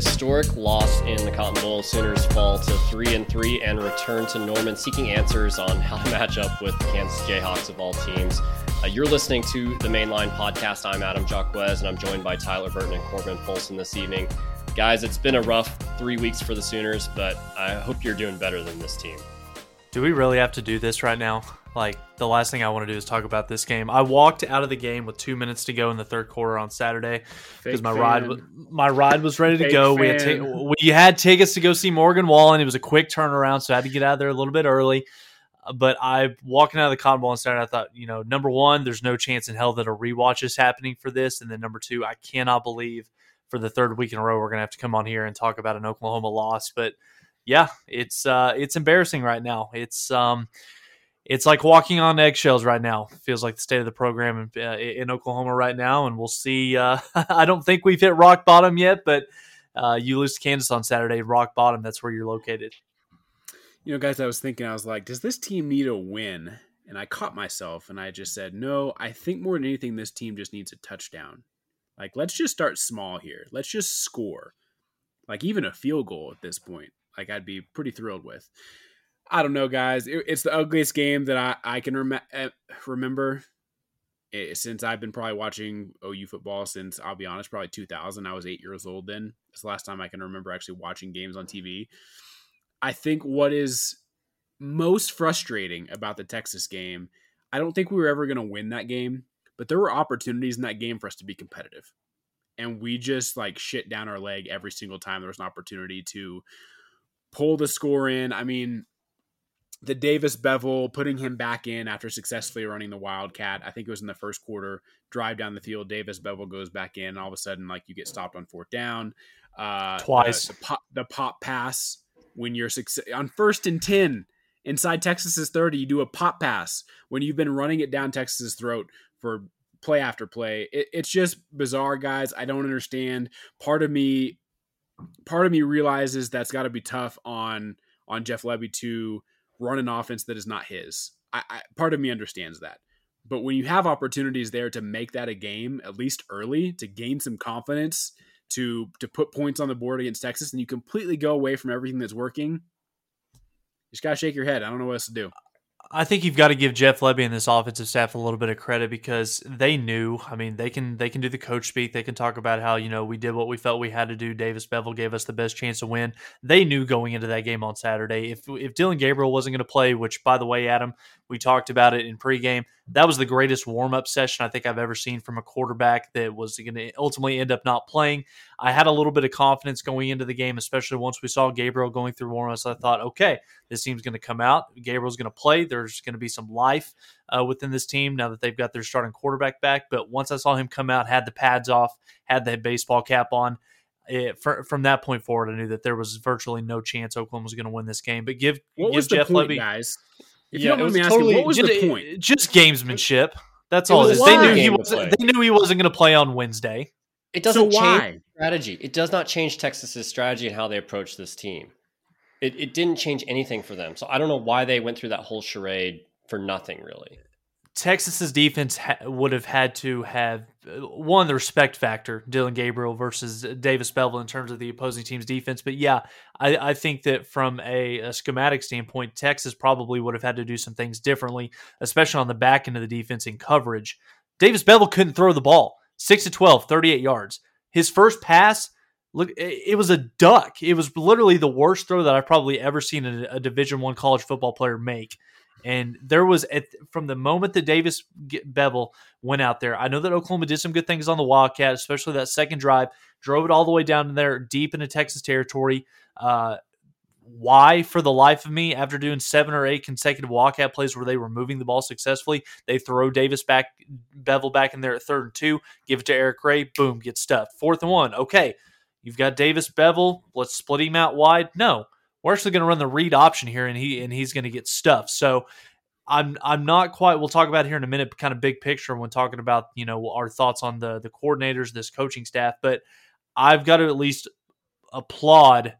historic loss in the Cotton Bowl, Sooners fall to three and three and return to Norman, seeking answers on how to match up with the Kansas Jayhawks of all teams. Uh, you're listening to the Mainline Podcast. I'm Adam Jacques, and I'm joined by Tyler Burton and Corbin Polson this evening. Guys, it's been a rough three weeks for the Sooners, but I hope you're doing better than this team. Do we really have to do this right now? Like the last thing I want to do is talk about this game. I walked out of the game with two minutes to go in the third quarter on Saturday because my fan. ride my ride was ready to Fake go. We had we had tickets to go see Morgan Wallen. It was a quick turnaround, so I had to get out of there a little bit early. But I walking out of the Cotton Bowl on Saturday, I thought, you know, number one, there's no chance in hell that a rewatch is happening for this, and then number two, I cannot believe for the third week in a row we're gonna have to come on here and talk about an Oklahoma loss. But yeah, it's uh, it's embarrassing right now. It's um it's like walking on eggshells right now. Feels like the state of the program in, uh, in Oklahoma right now, and we'll see. Uh, I don't think we've hit rock bottom yet, but uh, you lose to Kansas on Saturday, rock bottom. That's where you're located. You know, guys, I was thinking, I was like, does this team need a win? And I caught myself, and I just said, no. I think more than anything, this team just needs a touchdown. Like, let's just start small here. Let's just score. Like, even a field goal at this point. Like, I'd be pretty thrilled with. I don't know, guys. It, it's the ugliest game that I I can rem- eh, remember it, since I've been probably watching OU football since I'll be honest, probably 2000. I was eight years old then. It's the last time I can remember actually watching games on TV. I think what is most frustrating about the Texas game, I don't think we were ever going to win that game, but there were opportunities in that game for us to be competitive. And we just like shit down our leg every single time there was an opportunity to pull the score in. I mean, the Davis Beville putting him back in after successfully running the Wildcat. I think it was in the first quarter. Drive down the field, Davis Beville goes back in. All of a sudden, like you get stopped on fourth down. Uh, Twice. The, the, pop, the pop pass when you're success- on first and ten inside Texas's thirty. You do a pop pass when you've been running it down Texas's throat for play after play. It, it's just bizarre, guys. I don't understand. Part of me, part of me realizes that's got to be tough on on Jeff Lebby to run an offense that is not his. I, I, part of me understands that. But when you have opportunities there to make that a game, at least early, to gain some confidence, to to put points on the board against Texas, and you completely go away from everything that's working, you just gotta shake your head. I don't know what else to do. I think you've got to give Jeff Lebby and this offensive staff a little bit of credit because they knew. I mean, they can they can do the coach speak. They can talk about how you know we did what we felt we had to do. Davis Beville gave us the best chance to win. They knew going into that game on Saturday. If if Dillon Gabriel wasn't going to play, which by the way, Adam, we talked about it in pregame. That was the greatest warm up session I think I've ever seen from a quarterback that was going to ultimately end up not playing. I had a little bit of confidence going into the game, especially once we saw Gabriel going through warm ups. I thought, okay, this team's going to come out. Gabriel's going to play. There's going to be some life uh, within this team now that they've got their starting quarterback back. But once I saw him come out, had the pads off, had the baseball cap on, it, from that point forward, I knew that there was virtually no chance Oklahoma was going to win this game. But give what give was Jeff the point, Lebby, guys? If yeah, you don't mind me asking, totally, what was just, the point? Just gamesmanship. That's all it is. They knew he was. They knew he wasn't going to play on Wednesday. It doesn't so change strategy. It does not change Texas's strategy and how they approach this team. It, it didn't change anything for them. So I don't know why they went through that whole charade for nothing, really. Texas's defense ha- would have had to have one the respect factor, Dillon Gabriel versus Davis Beville in terms of the opposing team's defense. But yeah, I, I think that from a, a, schematic standpoint, Texas probably would have had to do some things differently, especially on the back end of the defense in coverage. Davis Beville couldn't throw the ball. 6 to 12, 38 yards. His first pass, look, it was a duck. It was literally the worst throw that I've probably ever seen a, a Division One college football player make. And there was at, from the moment that Davis Beville went out there. I know that Oklahoma did some good things on the Wildcat, especially that second drive. Drove it all the way down there, deep into Texas territory. Uh, why, for the life of me, after doing seven or eight consecutive walkout plays where they were moving the ball successfully, they throw Davis back, Beville back in there at third and two, give it to Eric Gray, boom, get stuffed. Fourth and one, okay, you've got Davis Beville. let's split him out wide. No, we're actually going to run the read option here, and he and he's going to get stuffed. So I'm I'm not quite. We'll talk about here in a minute, kind of big picture when talking about you know our thoughts on the the coordinators, this coaching staff. But I've got to at least applaud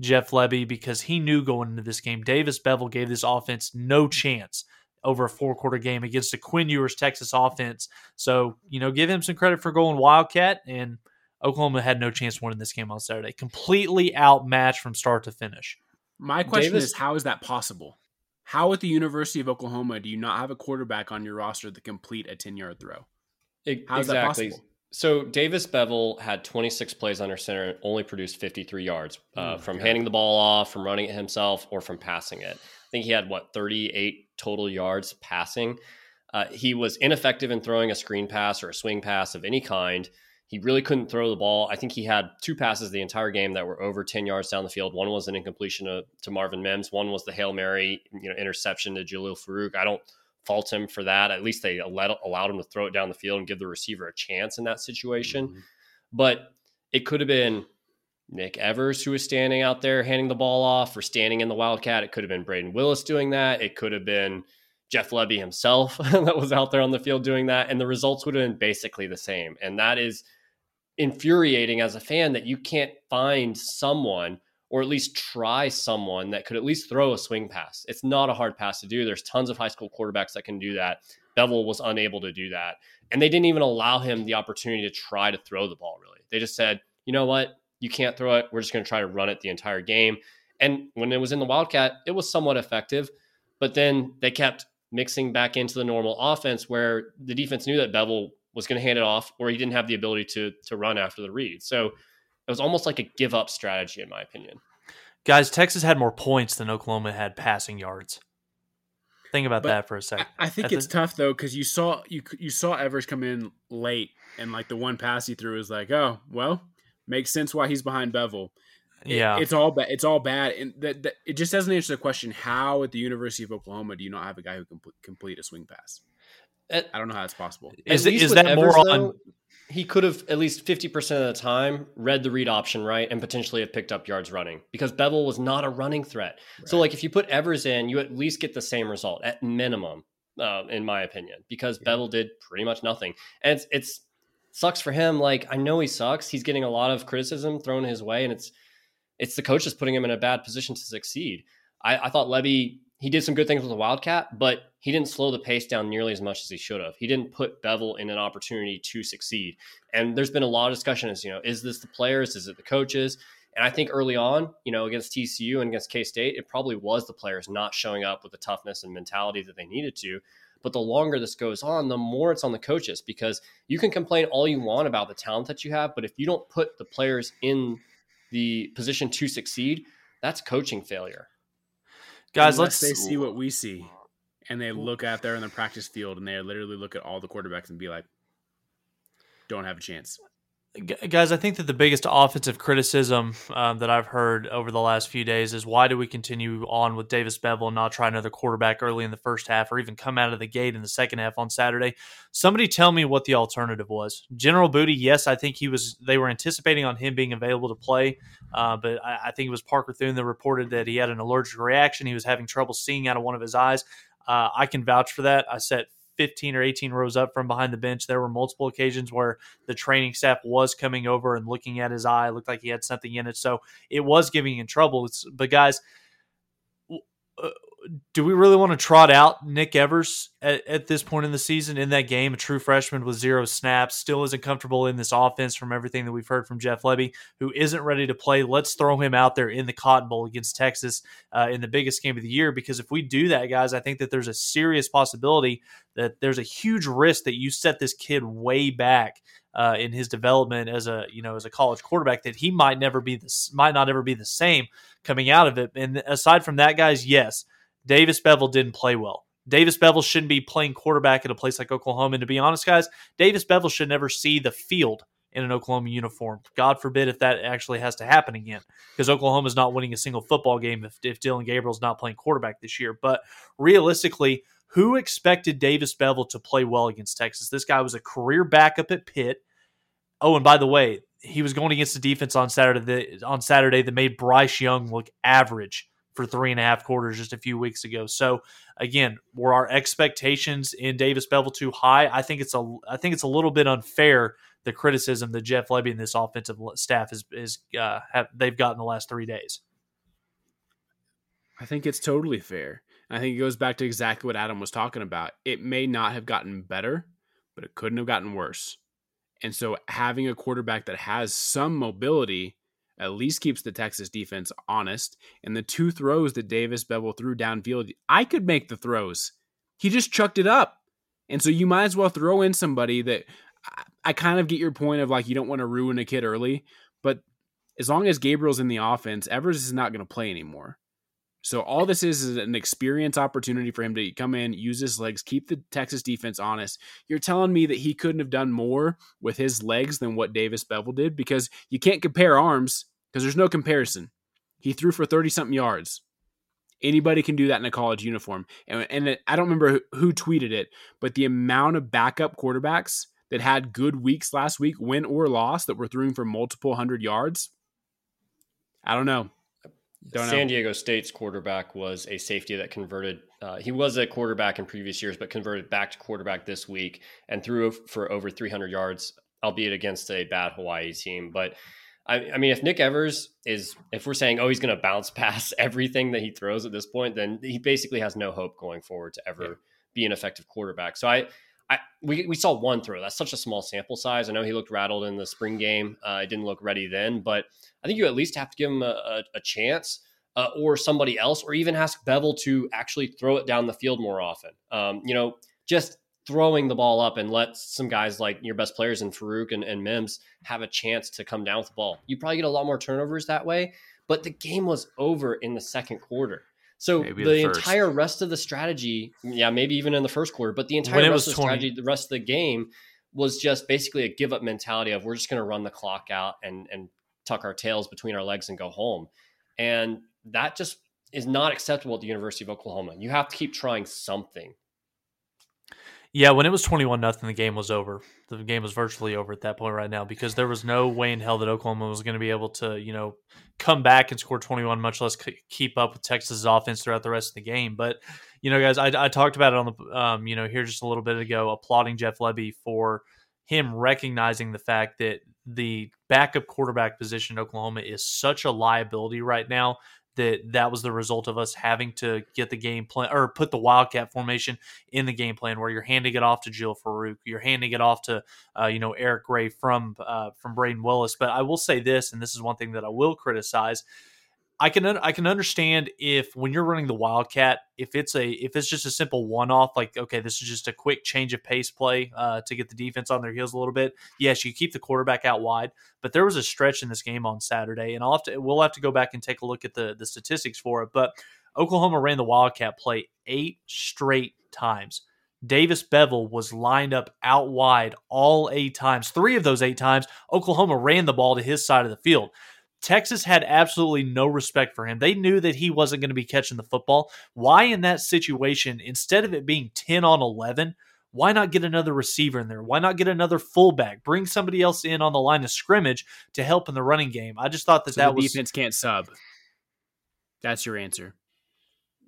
Jeff Lebby because he knew going into this game, Davis Beville gave this offense no chance over a four quarter game against the Quinn Ewers Texas offense. So you know, give him some credit for going Wildcat and Oklahoma had no chance winning this game on Saturday. Completely outmatched from start to finish. My question Davis, is, how is that possible? How at the University of Oklahoma do you not have a quarterback on your roster to complete a 10 yard throw? How is exactly. that possible? So Davis Beville had 26 plays under center and only produced 53 yards uh, oh from God. handing the ball off, from running it himself, or from passing it. I think he had what 38 total yards passing. Uh, he was ineffective in throwing a screen pass or a swing pass of any kind. He really couldn't throw the ball. I think he had two passes the entire game that were over 10 yards down the field. One was an incompletion to, to Marvin Mims. One was the Hail Mary, you know, interception to Jalil Farooq. I don't fault him for that. At least they allowed, allowed him to throw it down the field and give the receiver a chance in that situation. Mm-hmm. But it could have been Nick Evers who was standing out there handing the ball off or standing in the Wildcat. It could have been Brayden Willis doing that. It could have been Jeff Lebby himself that was out there on the field doing that. And the results would have been basically the same. And that is – infuriating as a fan that you can't find someone or at least try someone that could at least throw a swing pass. It's not a hard pass to do. There's tons of high school quarterbacks that can do that. Beville was unable to do that. And they didn't even allow him the opportunity to try to throw the ball, really. They just said, you know what? You can't throw it. We're just going to try to run it the entire game. And when it was in the Wildcat, it was somewhat effective. But then they kept mixing back into the normal offense where the defense knew that Beville was going to hand it off, or he didn't have the ability to to run after the read. So it was almost like a give up strategy, in my opinion. Guys, Texas had more points than Oklahoma had passing yards. Think about but that for a second. I, I think At it's the, tough though because you saw you you saw Evers come in late, and like the one pass he threw was like, oh well, makes sense why he's behind Beville. Yeah, it's all bad. It's all bad, and that, that, it just doesn't answer the question: How at the University of Oklahoma do you not have a guy who can complete a swing pass? At, I don't know how that's possible. Is, is that Evers, more on? he could have at least 50% of the time read the read option right and potentially have picked up yards running because Beville was not a running threat. Right. So, like, if you put Evers in, you at least get the same result at minimum, uh, in my opinion, because yeah. Beville did pretty much nothing. And it's, it's sucks for him. Like, I know he sucks. He's getting a lot of criticism thrown his way, and it's it's the coaches putting him in a bad position to succeed. I, I thought Lebby he did some good things with the Wildcat, but he didn't slow the pace down nearly as much as he should have. He didn't put Beville in an opportunity to succeed. And there's been a lot of discussion as, you know, is this the players? Is it the coaches? And I think early on, you know, against TCU and against K State, it probably was the players not showing up with the toughness and mentality that they needed to. But the longer this goes on, the more it's on the coaches because you can complain all you want about the talent that you have, but if you don't put the players in the position to succeed, that's coaching failure. Guys, Unless let's they see what we see, and they look out there in the practice field, and they literally look at all the quarterbacks and be like, "Don't have a chance." Guys, I think that the biggest offensive criticism um, that I've heard over the last few days is why do we continue on with Davis Beville and not try another quarterback early in the first half or even come out of the gate in the second half on Saturday? Somebody tell me what the alternative was. General Booty, yes, I think he was. They were anticipating on him being available to play, uh, but I, I, think it was Parker Thune that reported that he had an allergic reaction. He was having trouble seeing out of one of his eyes. Uh, I can vouch for that. I sat 15 or 18 rows up from behind the bench. There were multiple occasions where the training staff was coming over and looking at his eye. It looked like he had something in it. So it was giving him trouble. But guys, uh, do we really want to trot out Nick Evers at, at, this point in the season in that game? A true freshman with zero snaps, still isn't comfortable in this offense from everything that we've heard from Jeff Lebby, who isn't ready to play. Let's throw him out there in the Cotton Bowl against Texas uh, in the biggest game of the year. Because if we do that, guys, I think that there's a serious possibility that there's a huge risk that you set this kid way back uh, in his development as a you know as a college quarterback that he might never be this might not ever be the same coming out of it. And aside from that, guys, yes, Davis Beville didn't play well. Davis Beville shouldn't be playing quarterback at a place like Oklahoma. And to be honest, guys, Davis Beville should never see the field in an Oklahoma uniform. God forbid if that actually has to happen again, because Oklahoma is not winning a single football game if, if Dillon Gabriel's not playing quarterback this year. But realistically, who expected Davis Beville to play well against Texas? This guy was a career backup at Pitt. Oh, and by the way, he was going against the defense on Saturday on Saturday that made Bryce Young look average for three and a half quarters just a few weeks ago. So again, were our expectations in Davis Beville too high? I think it's a I think it's a little bit unfair the criticism that Jeff Lebby and this offensive staff is is uh, have they've gotten the last three days. I think it's totally fair. I think it goes back to exactly what Adam was talking about. It may not have gotten better, but it couldn't have gotten worse. And so having a quarterback that has some mobility at least keeps the Texas defense honest. And the two throws that Davis Beville threw downfield, I could make the throws. He just chucked it up. And so you might as well throw in somebody that I kind of get your point of like you don't want to ruin a kid early, but as long as Gabriel's in the offense, Evers is not going to play anymore. So all this is is an experience opportunity for him to come in, use his legs, keep the Texas defense honest. You're telling me that he couldn't have done more with his legs than what Davis Beville did because you can't compare arms because there's no comparison. He threw for 30 something yards. Anybody can do that in a college uniform. And, and I don't remember who, who tweeted it, but the amount of backup quarterbacks that had good weeks last week, win or loss, that were throwing for multiple hundred yards. I don't know. Don't San know. Diego State's quarterback was a safety that converted. Uh, he was a quarterback in previous years, but converted back to quarterback this week and threw for over 300 yards, albeit against a bad Hawaii team. But I, I mean, if Nick Evers is, if we're saying, oh, he's going to bounce past everything that he throws at this point, then he basically has no hope going forward to ever yeah. be an effective quarterback. So I, I, we, we saw one throw. That's such a small sample size. I know he looked rattled in the spring game. Uh, didn't look ready then, but I think you at least have to give him a, a, a chance uh, or somebody else, or even ask Beville to actually throw it down the field more often. Um, you know, just throwing the ball up and let some guys like your best players in Farooq and, and Mims have a chance to come down with the ball. You probably get a lot more turnovers that way, but the game was over in the second quarter. So maybe the, the entire rest of the strategy, yeah, maybe even in the first quarter, but the entire rest of the 20. strategy, the rest of the game was just basically a give up mentality of we're just going to run the clock out and and tuck our tails between our legs and go home. And that just is not acceptable at the University of Oklahoma. You have to keep trying something. Yeah, when it was 21 nothing, the game was over. The game was virtually over at that point right now because there was no way in hell that Oklahoma was going to be able to, you know, come back and score 21, much less keep up with Texas's offense throughout the rest of the game. But, you know, guys, I, I talked about it on the, um, you know, here just a little bit ago, applauding Jeff Lebby for him recognizing the fact that the backup quarterback position in Oklahoma is such a liability right now that that was the result of us having to get the game plan or put the wildcat formation in the game plan where you're handing it off to Jill Farooq, you're handing it off to uh, you know Eric Gray from uh, from Brayden Willis. But I will say this, and this is one thing that I will criticize. I can I can understand if when you're running the Wildcat, if it's a if it's just a simple one off, like okay, this is just a quick change of pace play uh, to get the defense on their heels a little bit. Yes, you keep the quarterback out wide, but there was a stretch in this game on Saturday, and I'll have to we'll have to go back and take a look at the the statistics for it. But Oklahoma ran the Wildcat play eight straight times. Davis Beville was lined up out wide all eight times. Three of those eight times, Oklahoma ran the ball to his side of the field. Texas had absolutely no respect for him. They knew that he wasn't going to be catching the football. Why, in that situation, instead of it being 10 on 11, why not get another receiver in there? Why not get another fullback? Bring somebody else in on the line of scrimmage to help in the running game. I just thought that so that was defense can't sub. That's your answer.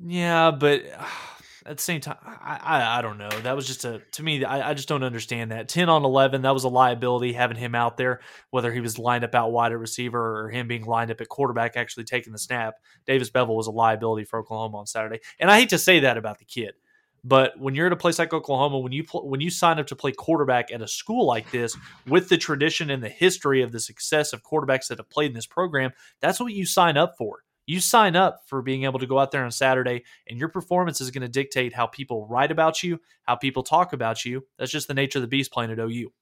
Yeah, but at the same time, I, I, I don't know. That was just a to me. I, I just don't understand that ten on eleven. That was a liability having him out there, whether he was lined up out wide at receiver or him being lined up at quarterback, actually taking the snap. Davis Beville was a liability for Oklahoma on Saturday, and I hate to say that about the kid. But when you're at a place like Oklahoma, when you pl- when you sign up to play quarterback at a school like this, with the tradition and the history of the success of quarterbacks that have played in this program, that's what you sign up for. You sign up for being able to go out there on Saturday, and your performance is going to dictate how people write about you, how people talk about you. That's just the nature of the beast playing at OU.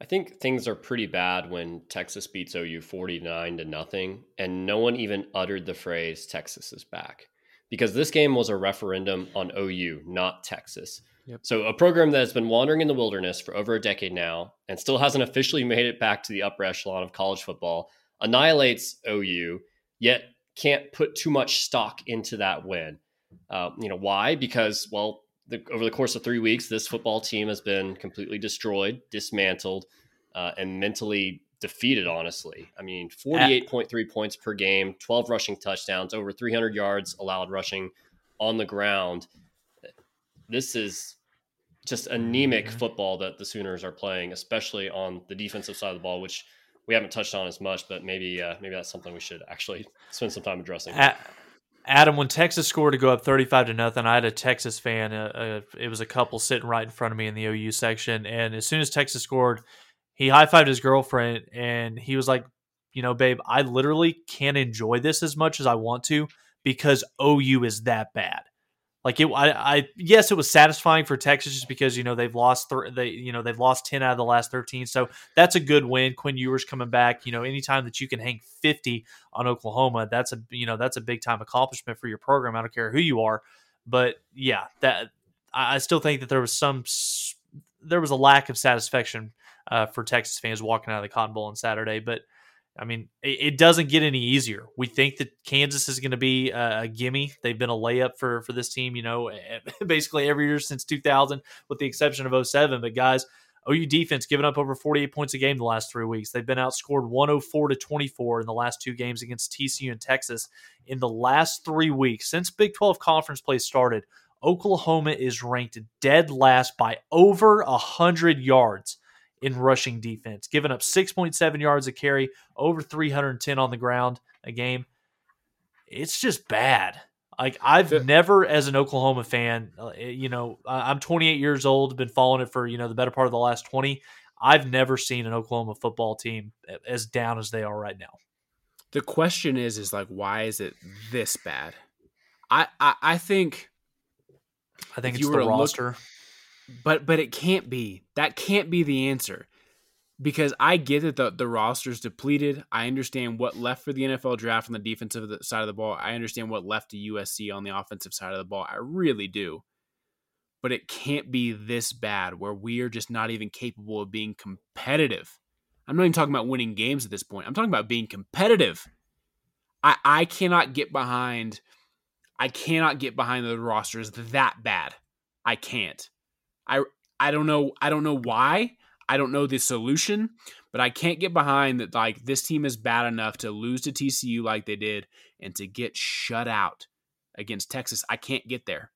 I think things are pretty bad when Texas beats OU 49 to nothing, and no one even uttered the phrase Texas is back because this game was a referendum on OU, not Texas. Yep. So, a program that has been wandering in the wilderness for over a decade now and still hasn't officially made it back to the upper echelon of college football annihilates OU yet can't put too much stock into that win. Uh, you know why? Because well, the, over the course of three weeks, this football team has been completely destroyed, dismantled, uh, and mentally defeated. Honestly, I mean, forty-eight point three points per game, twelve rushing touchdowns, over three hundred yards allowed rushing on the ground. This is just anemic mm-hmm. football that the Sooners are playing, especially on the defensive side of the ball, which we haven't touched on as much, but maybe uh, maybe that's something we should actually spend some time addressing. Adam, when Texas scored to go up thirty-five to nothing, I had a Texas fan. Uh, uh, it was a couple sitting right in front of me in the OU section, and as soon as Texas scored, he high fived his girlfriend, and he was like, "You know, babe, I literally can't enjoy this as much as I want to because OU is that bad." Like it, I, I, yes, it was satisfying for Texas just because you know they've lost, th- they, you know, they've lost ten out of the last thirteen, so that's a good win. Quinn Ewers coming back, you know, anytime that you can hang fifty on Oklahoma, that's a, you know, that's a big time accomplishment for your program. I don't care who you are, but yeah, that I, I still think that there was some, there was a lack of satisfaction uh, for Texas fans walking out of the Cotton Bowl on Saturday, but I mean, it, it, doesn't get any easier. We think that Kansas is going to be a, a, gimme. They've been a layup for for this team, you know, basically every year since 2000, with the exception of 07. But guys, OU defense giving up over 48 points a game the last three weeks. They've been outscored 104 to 24 in the last two games against TCU and Texas. In the last three weeks, since Big 12 conference play started, Oklahoma is ranked dead last by over 100 yards in rushing defense, giving up 6.7 yards a carry, over 310 on the ground a game. It's just bad. Like I've yeah. never, as an Oklahoma fan, uh, you know, I'm 28 years old, been following it for you know the better part of the last 20. I've never seen an Oklahoma football team as down as they are right now. The question is, is like, why is it this bad? I I, I think, I think it's the roster. Look, but but it can't be. That can't be the answer. Because I get that the, the roster's depleted. I understand what left for the NFL draft on the defensive side of the ball. I understand what left to USC on the offensive side of the ball. I really do. But it can't be this bad where we are just not even capable of being competitive. I'm not even talking about winning games at this point. I'm talking about being competitive. I, I cannot get behind I cannot get behind the rosters that bad. I can't. I I don't know I don't know why. I don't know the solution, but I can't get behind that like this team is bad enough to lose to TCU like they did and to get shut out against Texas. I can't get there.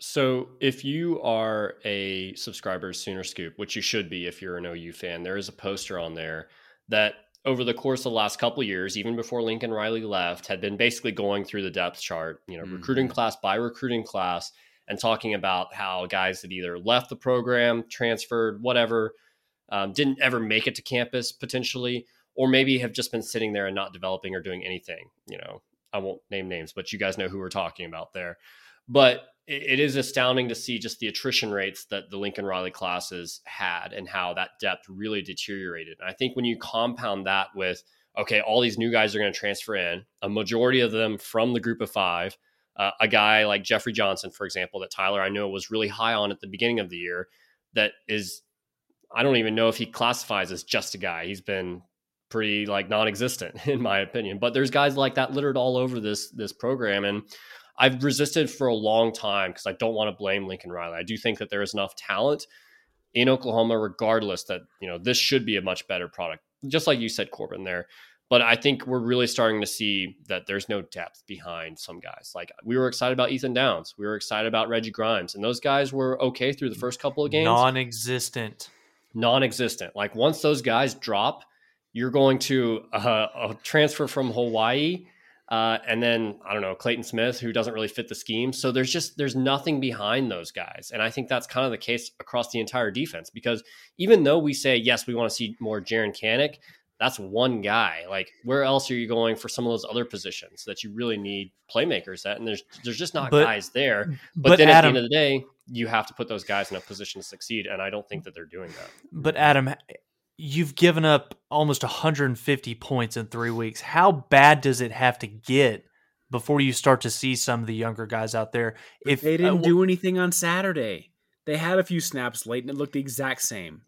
So, if you are a subscriber Sooner Scoop, which you should be if you're an OU fan, there is a poster on there that over the course of the last couple years, even before Lincoln Riley left, had been basically going through the depth chart, you know, mm-hmm. recruiting class by recruiting class and talking about how guys that either left the program, transferred, whatever, um, didn't ever make it to campus potentially, or maybe have just been sitting there and not developing or doing anything. You know, I won't name names, but you guys know who we're talking about there. But it, it is astounding to see just the attrition rates that the Lincoln Riley classes had and how that depth really deteriorated. And I think when you compound that with, okay, all these new guys are going to transfer in, a majority of them from the group of five, uh, a guy like Jeffrey Johnson, for example, that Tyler I know was really high on at the beginning of the year, that is, I don't even know if he classifies as just a guy. He's been pretty like non-existent in my opinion. But there's guys like that littered all over this this program, and I've resisted for a long time because I don't want to blame Lincoln Riley. I do think that there is enough talent in Oklahoma, regardless that you know this should be a much better product. Just like you said, Corbin, there but I think we're really starting to see that there's no depth behind some guys. Like we were excited about Ethan Downs, we were excited about Reggie Grimes, and those guys were okay through the first couple of games. Non-existent. Non-existent. Like once those guys drop, you're going to uh, a transfer from Hawaii, uh, and then I don't know Clayton Smith, who doesn't really fit the scheme. So there's just there's nothing behind those guys, and I think that's kind of the case across the entire defense. Because even though we say yes, we want to see more Jaren Kanak, that's one guy. Like, where else are you going for some of those other positions that you really need playmakers at? And there's there's just not but, guys there. But, but then Adam, at the end of the day, you have to put those guys in a position to succeed, and I don't think that they're doing that. But Adam, you've given up almost 150 points in three weeks. How bad does it have to get? Before you start to see some of the younger guys out there, if they didn't uh, do anything on Saturday, they had a few snaps late and it looked the exact same.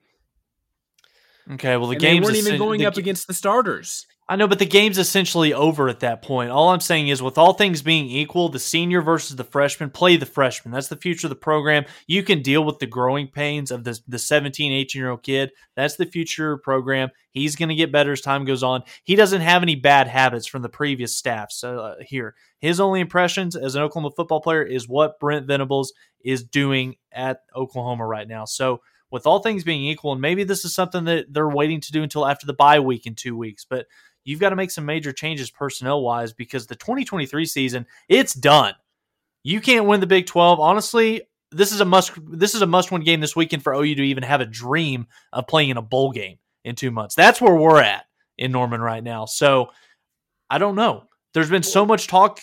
Okay, well the and game's weren't even going the, up against the starters. I know, but the game's essentially over at that point. All I'm saying is, with all things being equal, the senior versus the freshman, play the freshman. That's the future of the program. You can deal with the growing pains of the, the 17, 18 year old kid. That's the future program. He's going to get better as time goes on. He doesn't have any bad habits from the previous staff. So uh, here, his only impressions as an Oklahoma football player is what Brent Venables is doing at Oklahoma right now. So with all things being equal, and maybe this is something that they're waiting to do until after the bye week in two weeks, but you've got to make some major changes personnel wise because the 2023 season, it's done. You can't win the Big 12. Honestly, this is a must this is a must win game this weekend for OU to even have a dream of playing in a bowl game in 2 months. That's where we're at in Norman right now. So, I don't know. There's been so much talk.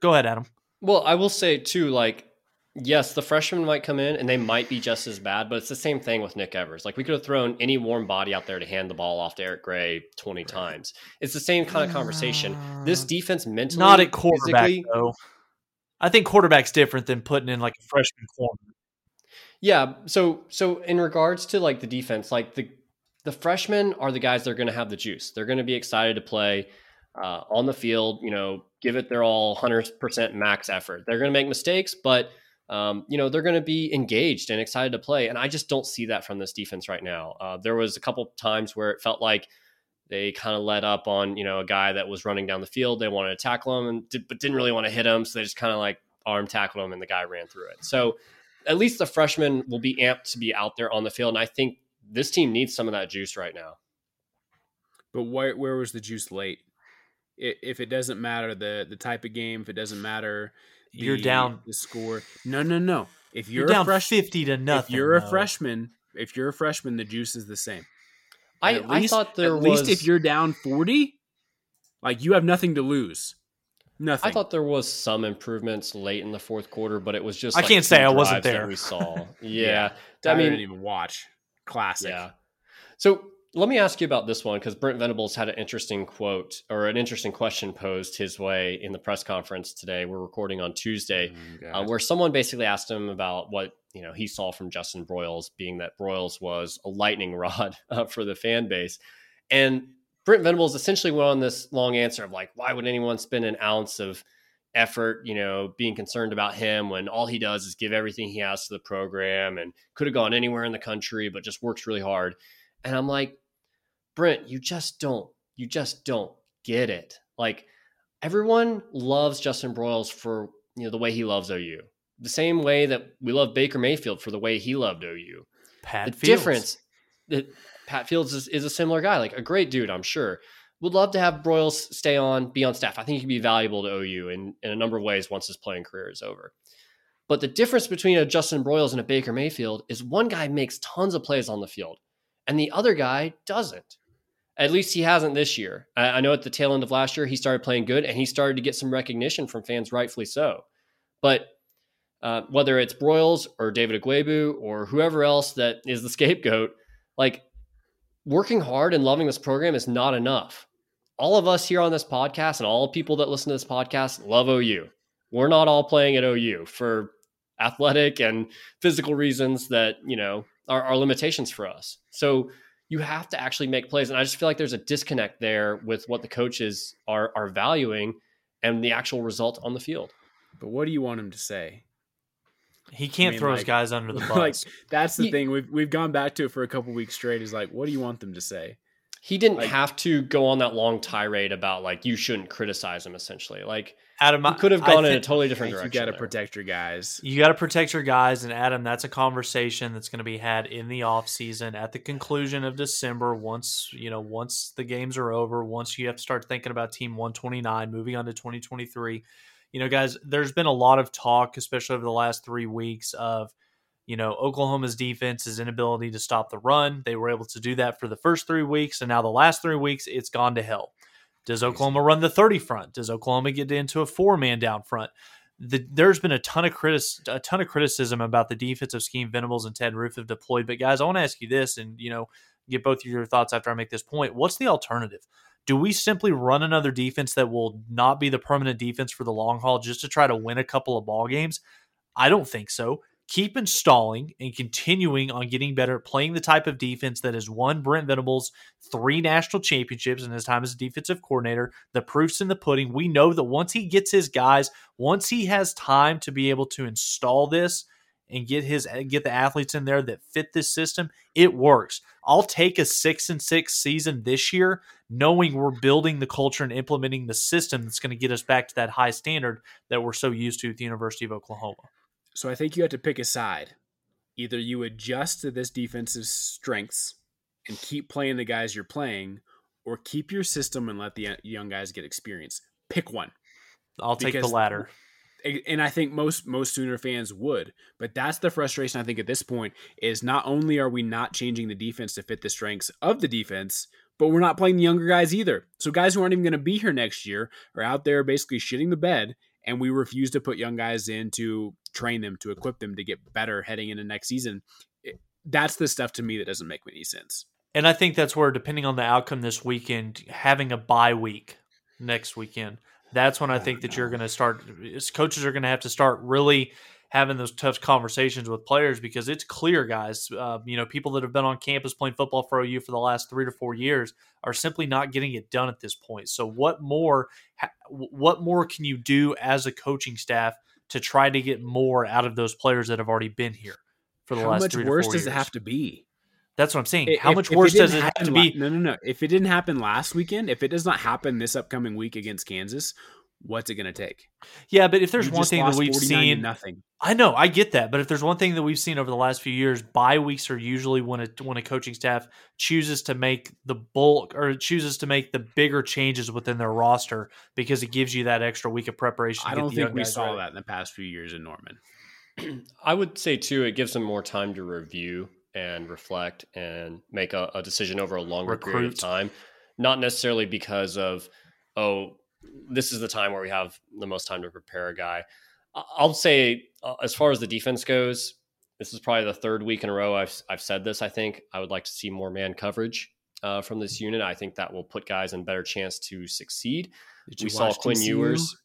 Go ahead, Adam. Well, I will say too, like, yes, the freshmen might come in and they might be just as bad, but it's the same thing with Nick Evers. Like, we could have thrown any warm body out there to hand the ball off to Eric Gray 20 times. It's the same kind of conversation. This defense mentally, not at quarterback though. I think quarterback's different than putting in like a freshman corner. Yeah. So, so in regards to like the defense, like the the freshmen are the guys that are going to have the juice. They're going to be excited to play uh, on the field. You know, give it their all, hundred percent max effort. They're going to make mistakes, but um, you know they're going to be engaged and excited to play. And I just don't see that from this defense right now. Uh, there was a couple times where it felt like they kind of let up on you know a guy that was running down the field. They wanted to tackle him, and did, but didn't really want to hit him, so they just kind of like arm tackled him, and the guy ran through it. So at least the freshmen will be amped to be out there on the field, and I think this team needs some of that juice right now. But where where was the juice late? If it doesn't matter the the type of game, if it doesn't matter, the, you're down the score. No, no, no. If you're, you're down fresh, fifty to nothing, if you're though. a freshman, if you're a freshman, the juice is the same. I, least, I thought there at was least if you're down forty, like you have nothing to lose. Nothing. I thought there was some improvements late in the fourth quarter, but it was just I like can't say I wasn't there. We saw, Yeah. yeah. I I mean, didn't even watch. Classic. Yeah. So let me ask you about this one because Brent Venables had an interesting quote or an interesting question posed his way in the press conference today. We're recording on Tuesday, Oh, uh, where someone basically asked him about what you know he saw from Justin Broyles, being that Broyles was a lightning rod uh, for the fan base, and Brent Venables essentially went on this long answer of like, why would anyone spend an ounce of effort, you know, being concerned about him when all he does is give everything he has to the program and could have gone anywhere in the country, but just works really hard. And I'm like, Brent, you just don't, you just don't get it. Like everyone loves Justin Broyles for, you know, the way he loves OU. The same way that we love Baker Mayfield for the way he loved OU. Pat the Fields. difference that Pat Fields is, is a similar guy, like a great dude, I'm sure. Would love to have Broyles stay on, be on staff. I think he could be valuable to OU in, in a number of ways once his playing career is over. But the difference between a Justin Broyles and a Baker Mayfield is one guy makes tons of plays on the field, and the other guy doesn't. At least he hasn't this year. I, I know at the tail end of last year he started playing good, and he started to get some recognition from fans, rightfully so. But uh, whether it's Broyles or David Ugwoegbu or whoever else that is the scapegoat, like working hard and loving this program is not enough. All of us here on this podcast and all people that listen to this podcast love OU. We're not all playing at OU for athletic and physical reasons that, you know, are, are limitations for us. So you have to actually make plays. And I just feel like there's a disconnect there with what the coaches are are valuing and the actual result on the field. But what do you want him to say? He can't mean, throw his guys under the bus. like that's the Ye- thing. We've we've gone back to it for a couple weeks straight. Is like, what do you want them to say? He didn't Like- have to go on that long tirade about like you shouldn't criticize him essentially. Like Adam, he could have I gone in a totally different direction. you got to protect your guys. You got to protect your guys, and Adam, that's a conversation that's going to be had in the off season at the conclusion of December. Once you know, once the games are over, once you have to start thinking about Team 129, moving on to 2023. You know, guys, there's been a lot of talk, especially over the last three weeks, of you know Oklahoma's defense's inability to stop the run. They were able to do that for the first three weeks, and now the last three weeks, it's gone to hell. Does Oklahoma run the 30 front? Does Oklahoma get into a four man down front? The, there's been a ton of critis- a ton of criticism about the defensive scheme Venables and Ted Roof have deployed. But guys, I want to ask you this, and you know, get both of your thoughts after I make this point. What's the alternative? Do we simply run another defense that will not be the permanent defense for the long haul just to try to win a couple of ball games? I don't think so. Keep installing and continuing on getting better at playing the type of defense that has won Brent Venables three national championships in his time as a defensive coordinator. The proof's in the pudding. We know that once he gets his guys, once he has time to be able to install this and get his uh, get the athletes in there that fit this system, it works. I'll take a six and six season this year, knowing we're building the culture and implementing the system that's going to get us back to that high standard that we're so used to at the University of Oklahoma. So I think you have to pick a side. Either you adjust to this defensive strengths and keep playing the guys you're playing, or keep your system and let the uh, young guys get experience. Pick one. I'll take the latter. And I think most most Sooner fans would, but that's the frustration I think at this point is not only are we not changing the defense to fit the strengths of the defense, but we're not playing the younger guys either. So guys who aren't even going to be here next year are out there basically shitting the bed, and we refuse to put young guys in to train them to equip them to get better heading into next season. That's the stuff to me that doesn't make any sense. And I think that's where, depending on the outcome this weekend, having a bye week next weekend, that's when I think that you're going to start. Coaches are going to have to start really having those tough conversations with players because it's clear, guys. Uh, you know, people that have been on campus playing football for OU for the last three to four years are simply not getting it done at this point. So, what more? What more can you do as a coaching staff to try to get more out of those players that have already been here for the How last? much three worse does years? it have to be? That's what I'm saying. If- How much if worse didn't does it have to be? No, no, no. If it didn't happen last weekend, if it does not happen this upcoming week against Kansas, what's it going to take? Yeah, but if there's You one thing that we've seen, nothing. I know, I get that, but if there's one thing that we've seen over the last few years, bye weeks are usually when a when a coaching staff chooses to make the bulk or chooses to make the bigger changes within their roster because it gives you that extra week of preparation. to I don't the think young we saw ready. that in the past few years in Norman. I would say too, it gives them more time to review and reflect and make a, a decision over a longer period of time. Not necessarily because of, oh, this is the time where we have the most time to prepare a guy. I'll say, uh, as far as the defense goes, this is probably the third week in a row I've, I've said this. I think I would like to see more man coverage uh, from this unit. I think that will put guys in better chance to succeed Did we saw Quinn Ewers.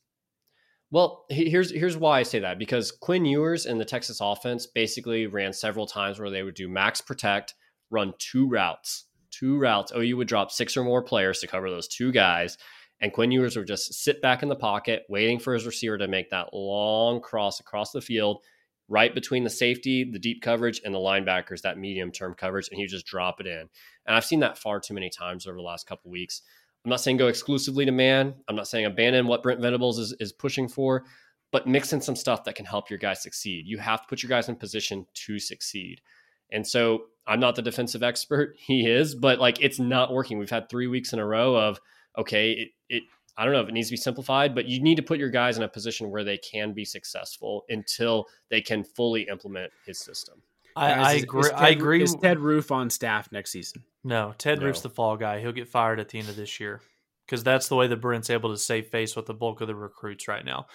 Well, here's here's why I say that because Quinn Ewers and the Texas offense basically ran several times where they would do max protect, run two routes, two routes. OU would drop six or more players to cover those two guys, and Quinn Ewers would just sit back in the pocket, waiting for his receiver to make that long cross across the field, right between the safety, the deep coverage, and the linebackers, that medium term coverage, and he would just drop it in. And I've seen that far too many times over the last couple weeks. I'm not saying go exclusively to man. I'm not saying abandon what Brent Venables is, is pushing for, but mix in some stuff that can help your guys succeed. You have to put your guys in position to succeed. And so I'm not the defensive expert. He is, but like it's not working. We've had three weeks in a row of, okay, it, it I don't know if it needs to be simplified, but you need to put your guys in a position where they can be successful until they can fully implement his system. I, Guys, I is- agree. Is I Ted- agree. Is Ted Roof on staff next season? no, Ted No. Roof's the fall guy. He'll get fired at the end of this year because that's the way that Brent's able to save face with the bulk of the recruits right now.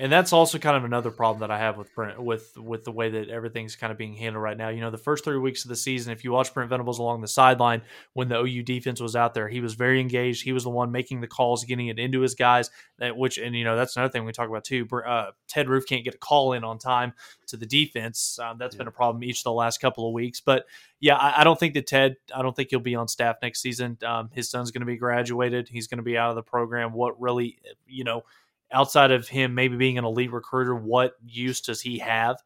And that's also kind of another problem that I have with Brent with with the way that everything's kind of being handled right now. You know, the first three weeks of the season, if you watch Brent Venables along the sideline when the OU defense was out there, he was very engaged. He was the one making the calls, getting it into his guys. That which and you know that's another thing we talk about too. Uh, Ted Roof can't get a call in on time to the defense. Um, that's been a problem each of the last couple of weeks. But yeah, I, I don't think that Ted. I don't think he'll be on staff next season. Um, his son's going to be graduated. He's going to be out of the program. What really, you know, outside of him maybe being an elite recruiter, what use does he have?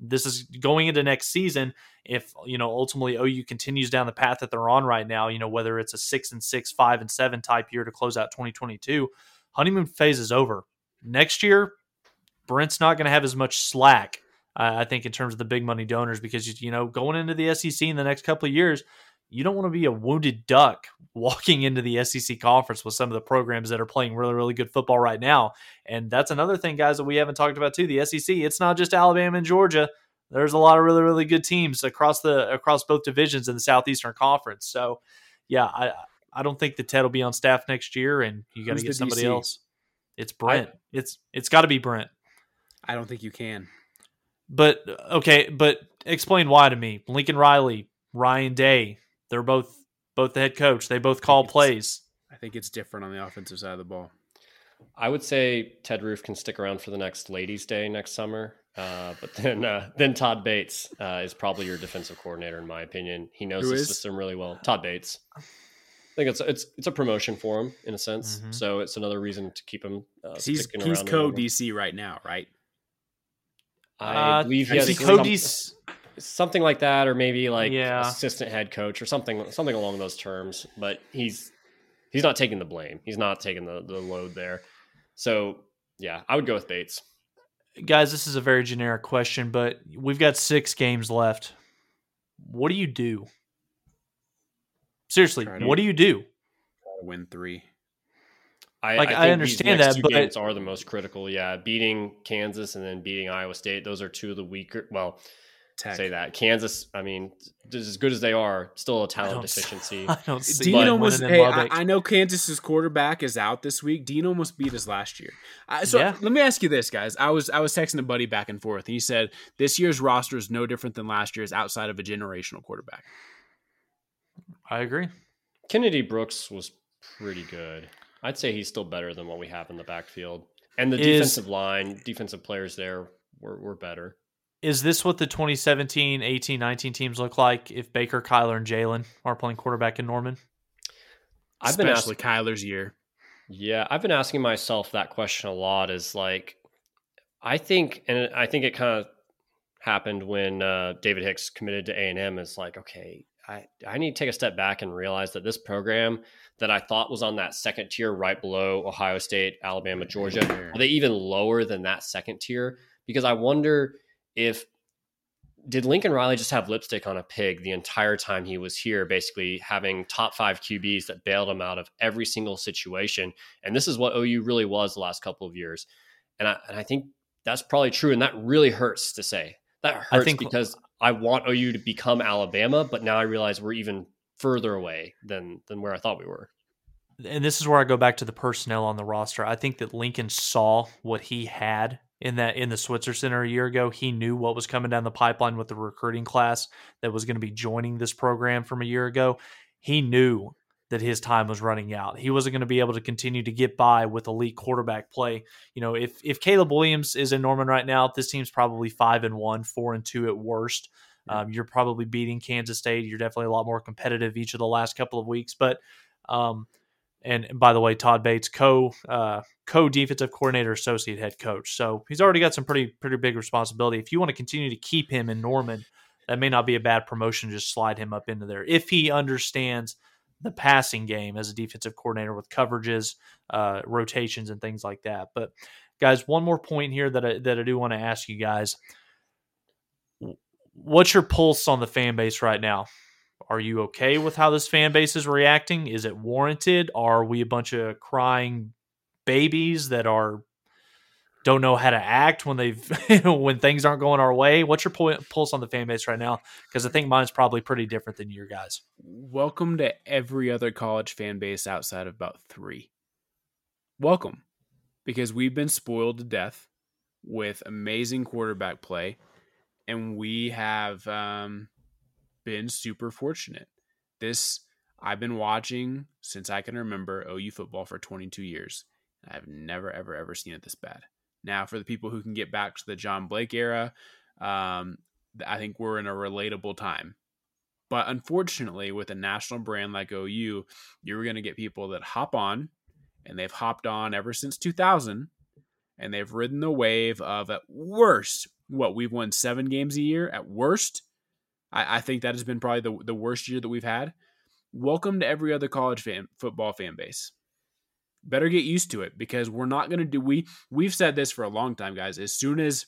This is going into next season. If you know ultimately OU continues down the path that they're on right now, you know whether it's a six and six, five and seven type year to close out 2022, honeymoon phase is over. Next year, Brent's not going to have as much slack. Uh, I think in terms of the big money donors because you know going into the SEC in the next couple of years, you don't want to be a wounded duck walking into the SEC conference with some of the programs that are playing really really good football right now. And that's another thing, guys, that we haven't talked about too. The SEC, it's not just Alabama and Georgia. There's a lot of really really good teams across the across both divisions in the Southeastern Conference. So, yeah, I I don't think that Ted will be on staff next year, and you got to get somebody DC? else. It's Brent. it's it's got to be Brent. I don't think you can. But okay, but explain why to me. Lincoln Riley, Ryan Day, they're both both the head coach. They both call It's- plays. I think it's different on the offensive side of the ball. I would say Ted Roof can stick around for the next Ladies' Day next summer, uh, but then uh, then Todd Bates uh, is probably your defensive coordinator, in my opinion. He knows Who the is? system really well. Todd Bates. I think it's it's it's a promotion for him in a sense, Mhm. so it's another reason to keep him. Uh, 'Cause he's he's co DC right now, right? I Uh, believe he is has he some- Cody's something like that, or maybe like Yeah. assistant head coach or something something along those terms. But he's he's not taking the blame. He's not taking the the load there. So yeah, I would go with Bates. guys. This is a very generic question, but we've got six games left. What do you do? Seriously, to- what do you do? Win three. I, Like, I, I understand these next that, two but- games are the most critical. Yeah, beating Kansas and then beating Iowa State; those are two of the weaker. Well, Tech. say that Kansas. I mean, just as good as they are, still a talent don't deficiency. I don't see Bean them almost. winning Hey, in I, I know Kansas's quarterback is out this week. Bean almost beat us last year. I, so Yeah. let me ask you this, guys. I was I was texting a buddy back and forth, and he said this year's roster is no different than last year's outside of a generational quarterback. I agree. Kennedy Brooks was pretty good. I'd say he's still better than what we have in the backfield, and the Is- defensive line, defensive players there were, were better. Is this what the 2017, 18, 19 teams look like if Baker, Kyler, and Jalen are playing quarterback in Norman? I've been Especially asking, Kyler's year. yeah, I've been asking myself that question a lot. Is like, I think, and I think it kind of happened when uh, David Hicks committed to A and M. Is like, okay, I I need to take a step back and realize that this program that I thought was on that second tier, right below Ohio State, Alabama, Georgia, are they even lower than that second tier? Because I wonder if did Lincoln Riley just have lipstick on a pig the entire time he was here, basically having top five QBs that bailed him out of every single situation. And this is what OU really was the last couple of years. And I, and I think that's probably true. And that really hurts to say. That I hurts think- because I want OU to become Alabama, but now I realize we're even further away than than where I thought we were. and this is where I go back to the personnel on the roster. I think that Lincoln saw what he had in that in the Switzer Center a year ago. He knew what was coming down the pipeline with the recruiting class that was going to be joining this program from a year ago. He knew that his time was running out. He wasn't going to be able to continue to get by with elite quarterback play. You know, if if Caleb Williams is in Norman right now, this team's probably five and one, four and two at worst. Um, you're probably beating Kansas State. You're definitely a lot more competitive each of the last couple of weeks. But um, and by the way, Todd Bates, co uh, co defensive coordinator, associate head coach. So he's already got some pretty pretty big responsibility. If you want to continue to keep him in Norman, that may not be a bad promotion. to Just slide him up into there if he understands the passing game as a defensive coordinator with coverages, uh, rotations, and things like that. But guys, one more point here that I, that I do want to ask you guys. What's your pulse on the fan base right now? Are you okay with how this fan base is reacting? Is it warranted? Are we a bunch of crying babies that are don't know how to act when they've when things aren't going our way? What's your pu- pulse on the fan base right now? Because I think mine's probably pretty different than your guys. Welcome to every other college fan base outside of about three. Welcome, because we've been spoiled to death with amazing quarterback play, and we have um, been super fortunate. This I've been watching since I can remember OU football for 22 years. I've never, ever, ever seen it this bad. Now, for the people who can get back to the John Blake era, um, I think we're in a relatable time. But unfortunately, with a national brand like OU, you're going to get people that hop on, and they've hopped on ever since 2000, and they've ridden the wave of at worst, what we've won seven games a year. At worst, I, I think that has been probably the, the worst year that we've had. Welcome to every other college fan, football fan base. Better get used to it because we're not going to do we we've said this for a long time, guys. As soon as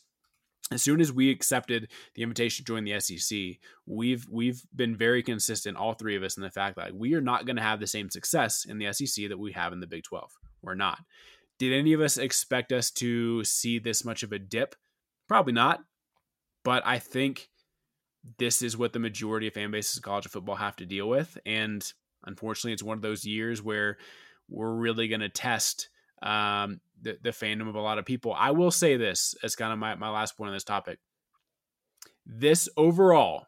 as soon as we accepted the invitation to join the SEC, we've we've been very consistent, all three of us, in the fact that we are not going to have the same success in the SEC that we have in the Big Twelve. We're not. Did any of us expect us to see this much of a dip? Probably not. But I think this is what the majority of fan bases of college football have to deal with, and unfortunately, it's one of those years where we're really going to test um, the, the fandom of a lot of people. I will say this as kind of my, my last point on this topic. This overall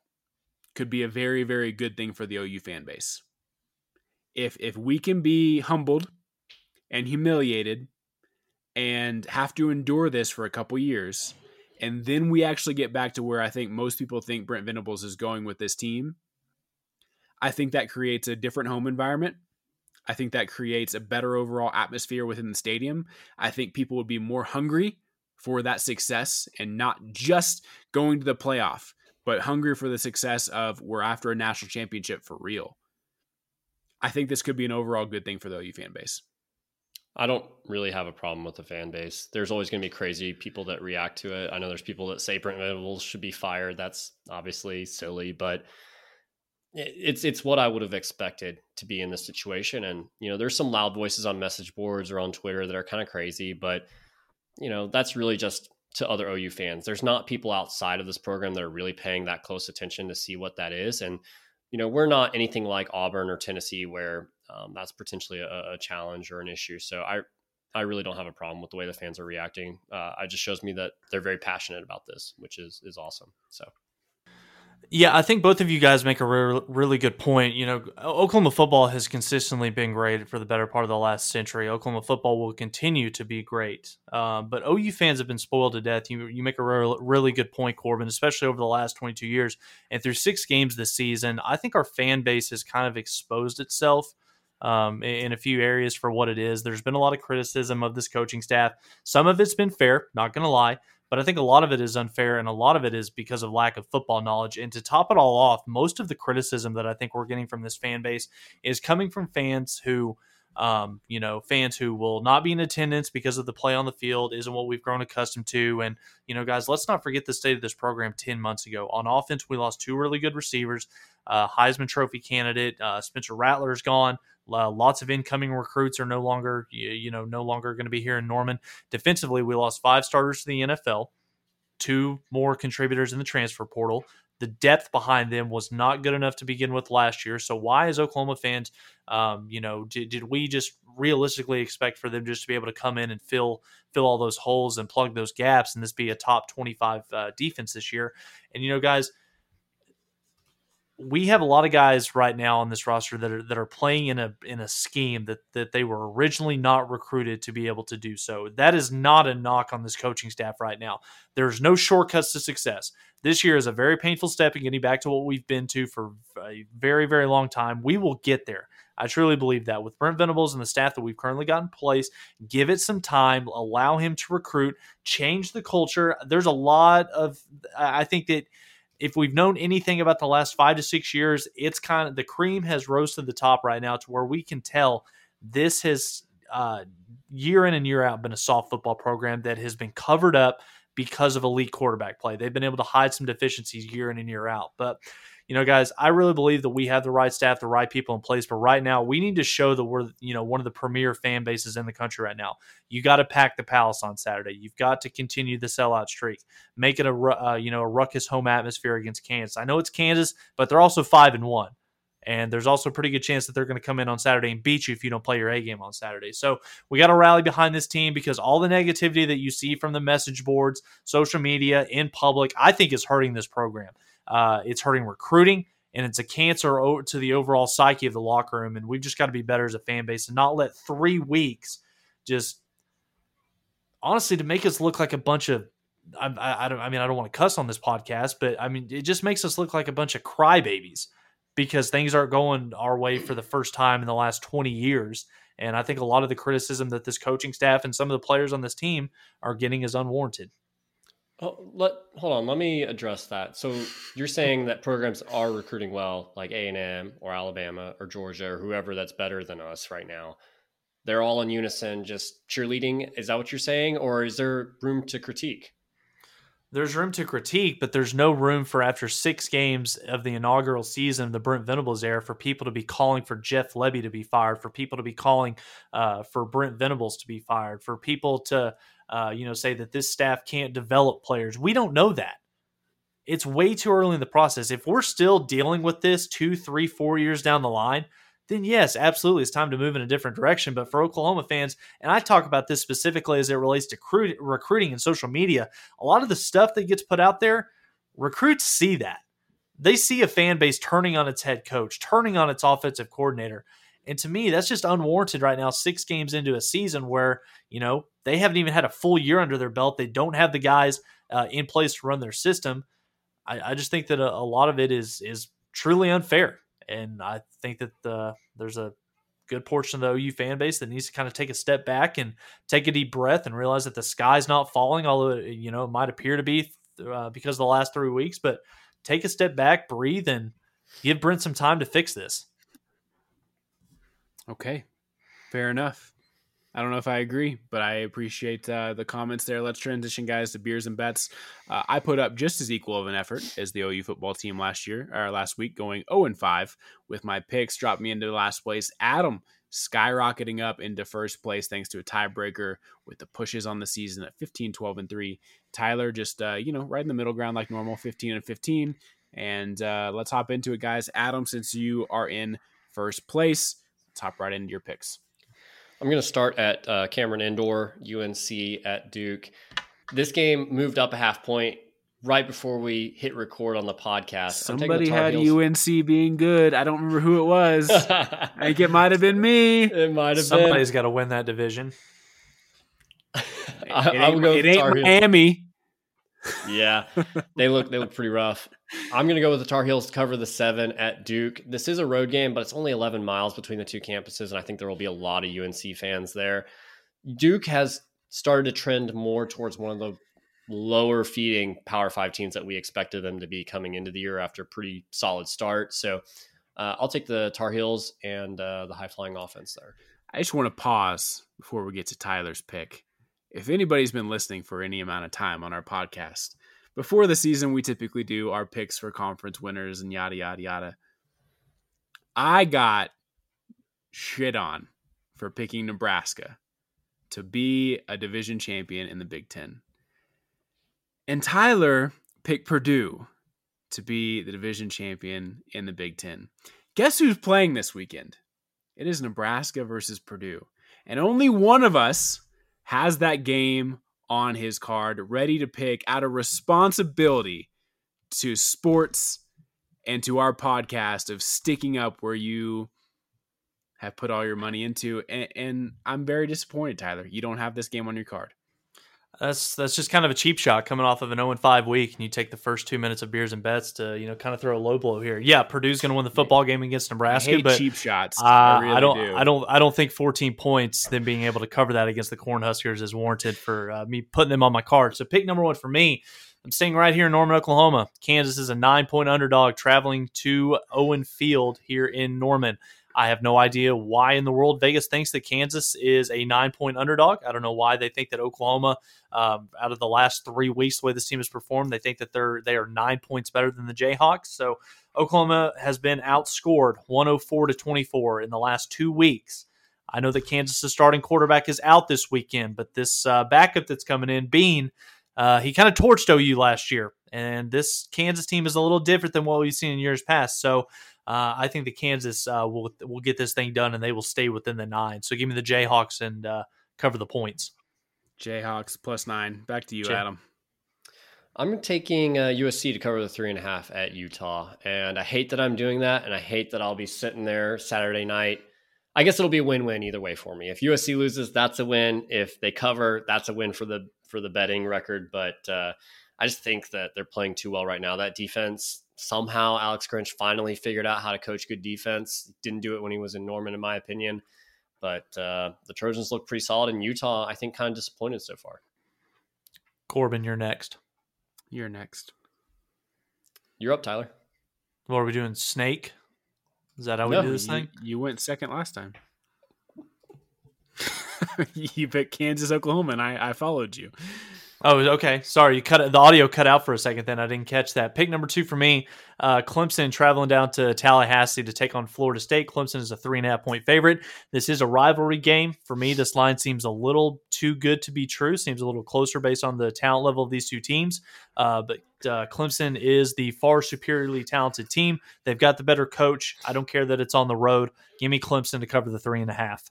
could be a very, very good thing for the OU fan base. If if we can be humbled and humiliated and have to endure this for a couple years, and then we actually get back to where I think most people think Brent Venables is going with this team, I think that creates a different home environment. I think that creates a better overall atmosphere within the stadium. I think people would be more hungry for that success and not just going to the playoff, but hungry for the success of we're after a national championship for real. I think this could be an overall good thing for the OU fan base. I don't really have a problem with the fan base. There's always going to be crazy people that react to it. I know there's people that say Brent Venables should be fired. That's obviously silly, but it's it's what I would have expected to be in this situation. And you know, there's some loud voices on message boards or on Twitter that are kind of crazy, but you know, that's really just to other OU fans. There's not people outside of this program that are really paying that close attention to see what that is. And you know, we're not anything like Auburn or Tennessee where um, that's potentially a, a, challenge or an issue. So I I really don't have a problem with the way the fans are reacting. Uh, it just shows me that they're very passionate about this, which is is awesome. So. Yeah, I think both of you guys make a re- really good point. You know, Oklahoma football has consistently been great for the better part of the last century. Oklahoma football will continue to be great, um, but OU fans have been spoiled to death. You you make a re- really good point, Corbin, especially over the last 22 years and through six games this season. I think our fan base has kind of exposed itself um, in a few areas for what it is. There's been a lot of criticism of this coaching staff. Some of it's been fair, not going to lie. But I think a lot of it is unfair and a lot of it is because of lack of football knowledge. And to top it all off, most of the criticism that I think we're getting from this fan base is coming from fans who, um, you know, fans who will not be in attendance because of the play on the field isn't what we've grown accustomed to. And, you know, guys, let's not forget the state of this program 10 months ago. On offense, we lost two really good receivers. Uh, Heisman Trophy candidate uh, Spencer Rattler is gone. Uh, lots of incoming recruits are no longer, you, you know, no longer going to be here in Norman. Defensively, we lost five starters to the NFL, two more contributors in the transfer portal. The depth behind them was not good enough to begin with last year. So why, as Oklahoma fans, um, you know, did, did we just realistically expect for them just to be able to come in and fill fill all those holes and plug those gaps and this be a top twenty five uh, defense this year? And you know, guys we have a lot of guys right now on this roster that are that are playing in a in a scheme that that they were originally not recruited to be able to do so. That is not a knock on this coaching staff right now. There's no shortcuts to success. This year is a very painful step in getting back to what we've been to for a very very long time. We will get there. I truly believe that with Brent Venables and the staff that we've currently got in place, give it some time, allow him to recruit, change the culture. There's a lot of I think that if we've known anything about the last five to six years, it's kind of the cream has rose to the top right now to where we can tell this has uh, year in and year out been a soft football program that has been covered up because of elite quarterback play. They've been able to hide some deficiencies year in and year out. But you know, guys, I really believe that we have the right staff, the right people in place. But right now, we need to show that we're, you know, one of the premier fan bases in the country right now. You got to pack the palace on Saturday. You've got to continue the sellout streak. Make it a, uh, you know, a ruckus home atmosphere against Kansas. I know it's Kansas, but they're also five and one. And there's also a pretty good chance that they're going to come in on Saturday and beat you if you don't play your A game on Saturday. So we got to rally behind this team because all the negativity that you see from the message boards, social media, in public, I think is hurting this program. Uh, it's hurting recruiting, and it's a cancer to the overall psyche of the locker room. And we've just got to be better as a fan base and not let three weeks just honestly to make us look like a bunch of I, I, I, don't I mean I don't want to cuss on this podcast, but I mean it just makes us look like a bunch of crybabies because things aren't going our way for the first time in the last 20 years. And I think a lot of the criticism that this coaching staff and some of the players on this team are getting is unwarranted. Oh, let hold on. Let me address that. So you're saying that programs are recruiting well, like A and M or Alabama or Georgia or whoever that's better than us right now. They're all in unison, just cheerleading. Is that what you're saying, or is there room to critique? There's room to critique, but there's no room for after six games of the inaugural season of the Brent Venables era for people to be calling for Jeff Lebby to be fired, for people to be calling uh, for Brent Venables to be fired, for people to uh, you know, say that this staff can't develop players. We don't know that. It's way too early in the process. If we're still dealing with this two, three, four years down the line, then yes, absolutely, it's time to move in a different direction. But for Oklahoma fans, and I talk about this specifically as it relates to recruit, recruiting and social media, a lot of the stuff that gets put out there, recruits see that. They see a fan base turning on its head coach, turning on its offensive coordinator. And to me, that's just unwarranted right now, six games into a season where, you know, they haven't even had a full year under their belt. They don't have the guys uh, in place to run their system. I, I just think that a, a, lot of it is is truly unfair. And I think that the, there's a good portion of the OU fan base that needs to kind of take a step back and take a deep breath and realize that the sky's not falling, although, you know, it might appear to be uh, because of the last three weeks. But take a step back, breathe, and give Brent some time to fix this. Okay, fair enough. I don't know if I agree, but I appreciate uh, the comments there. Let's transition, guys, to beers and bets. Uh, I put up just as equal of an effort as the OU football team last year or last week, going 0 and 5 with my picks, dropped me into last place. Adam skyrocketing up into first place thanks to a tiebreaker with the pushes on the season at 15, 12, and 3. Tyler just, uh, you know, right in the middle ground like normal, 15 and 15. And uh, let's hop into it, guys. Adam, since you are in first place, let's hop right into your picks. I'm going to start at uh, Cameron Indoor, UNC at Duke. This game moved up a half point right before we hit record on the podcast. Somebody the had Heels. UNC being good. I don't remember who it was. I think it might have been me. It might have been Somebody's got to win that division. I, it ain't, it ain't Miami. Yeah, they look they look pretty rough. I'm going to go with the Tar Heels to cover the seven at Duke. This is a road game, but it's only 11 miles between the two campuses, and I think there will be a lot of UNC fans there. Duke has started to trend more towards one of the lower feeding Power Five teams that we expected them to be coming into the year after a pretty solid start. So uh, I'll take the Tar Heels and uh, the high flying offense there. I just want to pause before we get to Tyler's pick. If anybody's been listening for any amount of time on our podcast, before the season, we typically do our picks for conference winners and yada, yada, yada. I got shit on for picking Nebraska to be a division champion in the Big Ten. And Tyler picked Purdue to be the division champion in the Big Ten. Guess who's playing this weekend? It is Nebraska versus Purdue. And only one of us has that game on his card, ready to pick out of responsibility to sports and to our podcast of sticking up where you have put all your money into. And, and, I'm very disappointed, Tyler. You don't have this game on your card. That's that's just kind of a cheap shot coming off of an 0 5 week, and you take the first two minutes of beers and bets to you know kind of throw a low blow here. Yeah, Purdue's going to win the football game against Nebraska, but cheap shots. Uh, I, really I, don't, do. I don't, I don't think 14 points, then being able to cover that against the Cornhuskers is warranted for uh, me putting them on my card. So pick number one for me. I'm staying right here in Norman, Oklahoma. Kansas is a nine point underdog traveling to Owen Field here in Norman. I have no idea why in the world Vegas thinks that Kansas is a nine point underdog. I don't know why they think that Oklahoma, um, out of the last three weeks, the way this team has performed, they think that they're they are nine points better than the Jayhawks. So Oklahoma has been outscored 104 to 24 in the last two weeks. I know that Kansas' starting quarterback is out this weekend, but this uh, backup that's coming in, Bean, uh, he kind of torched OU last year, and this Kansas team is a little different than what we've seen in years past. So uh, I think the Kansas uh, will will get this thing done and they will stay within the nine. So give me the Jayhawks and uh, cover the points. Jayhawks plus nine. Back to you, Jay- Adam. I'm taking USC uh, to cover the three and a half at Utah, and I hate that I'm doing that, and I hate that I'll be sitting there Saturday night. I guess it'll be a win-win either way for me. If USC loses, that's a win. If they cover, that's a win for the for the betting record. But uh, I just think that they're playing too well right now. That defense somehow Alex Grinch finally figured out how to coach good defense. Didn't do it when he was in Norman, in my opinion. But uh, the Trojans look pretty solid in Utah. I think kind of disappointed so far. Corbin, you're next. You're next. You're up, Tyler. What are we doing? Snake? Is that how no, we do this you, thing? You went second last time. you picked Kansas, Oklahoma, and I, I followed you. Oh, okay. Sorry, you cut the audio cut out for a second. Then I didn't catch that. Pick number two for me, uh, Clemson traveling down to Tallahassee to take on Florida State. Clemson is a three and a half point favorite. This is a rivalry game for me. This line seems a little too good to be true. Seems a little closer based on the talent level of these two teams. Uh, but uh, Clemson is the far superiorly talented team. They've got the better coach. I don't care that it's on the road. Give me Clemson to cover the three and a half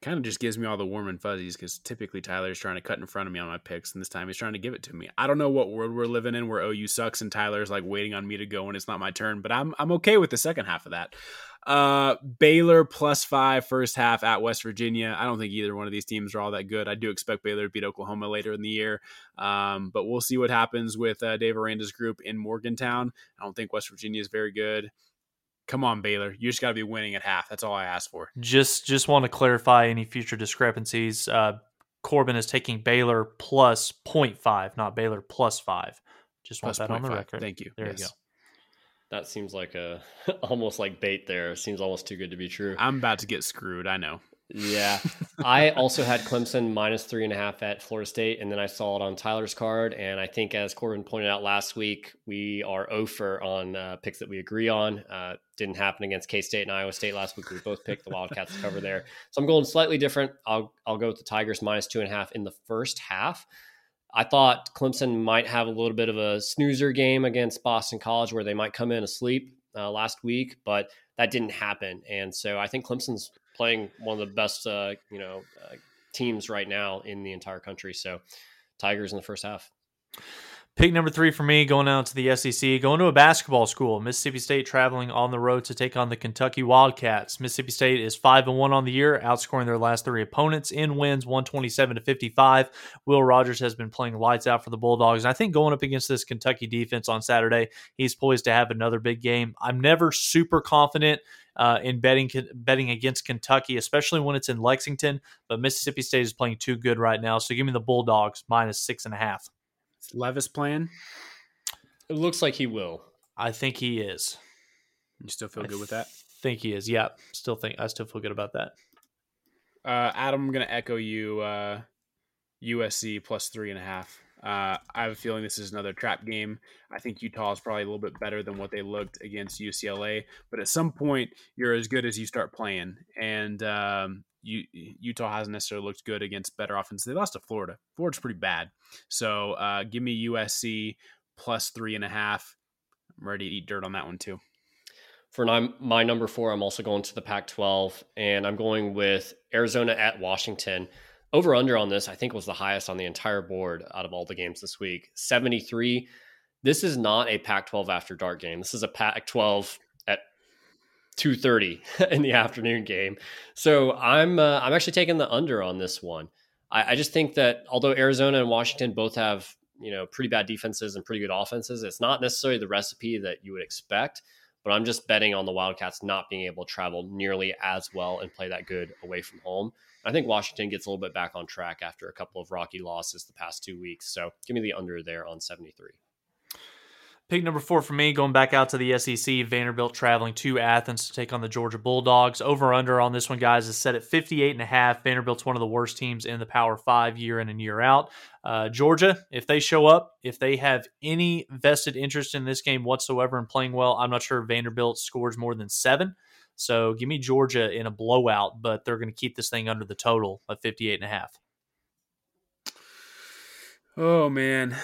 kind of just gives me all the warm and fuzzies because typically Tyler's trying to cut in front of me on my picks, and this time he's trying to give it to me. I don't know what world we're living in where OU sucks and Tyler's like waiting on me to go when it's not my turn, but I'm I'm okay with the second half of that. Uh, Baylor plus five first half at West Virginia. I don't think either one of these teams are all that good. I do expect Baylor to beat Oklahoma later in the year, um, but we'll see what happens with uh, Dave Aranda's group in Morgantown. I don't think West Virginia is very good come on Baylor, you just got to be winning at half. That's all I ask for. Just just want to clarify any future discrepancies. Uh, Corbin is taking Baylor plus 0.5, not Baylor plus 5. Just want plus that on the record. Thank you. There yes. you go. That seems like a almost like bait there. Seems almost too good to be true. I'm about to get screwed, I know. Yeah. I also had Clemson minus three and a half at Florida State, and then I saw it on Tyler's card. And I think, as Corbin pointed out last week, we are over on uh, picks that we agree on. Uh, didn't happen against K State and Iowa State last week. We both picked the Wildcats to cover there. So I'm going slightly different. I'll, I'll go with the Tigers minus two and a half in the first half. I thought Clemson might have a little bit of a snoozer game against Boston College where they might come in asleep uh, last week, but that didn't happen. And so I think Clemson's playing one of the best, uh, you know, uh, teams right now in the entire country. So Tigers in the first half. Pick number three for me, going out to the SEC, going to a basketball school. Mississippi State traveling on the road to take on the Kentucky Wildcats. Mississippi State is five and one on the year, outscoring their last three opponents in wins, one twenty seven to fifty five. Will Rogers has been playing lights out for the Bulldogs, and I think going up against this Kentucky defense on Saturday, he's poised to have another big game. I'm never super confident uh, in betting betting against Kentucky, especially when it's in Lexington. But Mississippi State is playing too good right now, so give me the Bulldogs minus six and a half. Is Levis playing? It looks like he will. I think he is. You still feel good with that? Think he is. Yeah, still think I still feel good about that. Uh, Adam, I'm gonna echo you. Uh, USC plus three and a half. Uh, I have a feeling this is another trap game. I think Utah is probably a little bit better than what they looked against UCLA, but at some point, you're as good as you start playing. And um, you, Utah hasn't necessarily looked good against better offense. They lost to Florida. Florida's pretty bad. So uh, give me USC plus three and a half. I'm ready to eat dirt on that one too. For my number four, I'm also going to the Pac 12, and I'm going with Arizona at Washington. Over under on this, I think, was the highest on the entire board out of all the games this week 73. This is not a Pac 12 after dark game. This is a Pac 12 at 2:30 in the afternoon game. So I'm uh, I'm actually taking the under on this one. I, I just think that although Arizona and Washington both have you know pretty bad defenses and pretty good offenses, it's not necessarily the recipe that you would expect. But I'm just betting on the Wildcats not being able to travel nearly as well and play that good away from home. I think Washington gets a little bit back on track after a couple of rocky losses the past two weeks. So give me the under there on 73. Pick number four for me, going back out to the SEC, Vanderbilt traveling to Athens to take on the Georgia Bulldogs. Over under on this one, guys, is set at 58 and a half. Vanderbilt's one of the worst teams in the Power Five year in and year out. Uh, Georgia, if they show up, if they have any vested interest in this game whatsoever and playing well, I'm not sure Vanderbilt scores more than seven. So give me Georgia in a blowout, but they're going to keep this thing under the total of 58 and a half. Oh, man.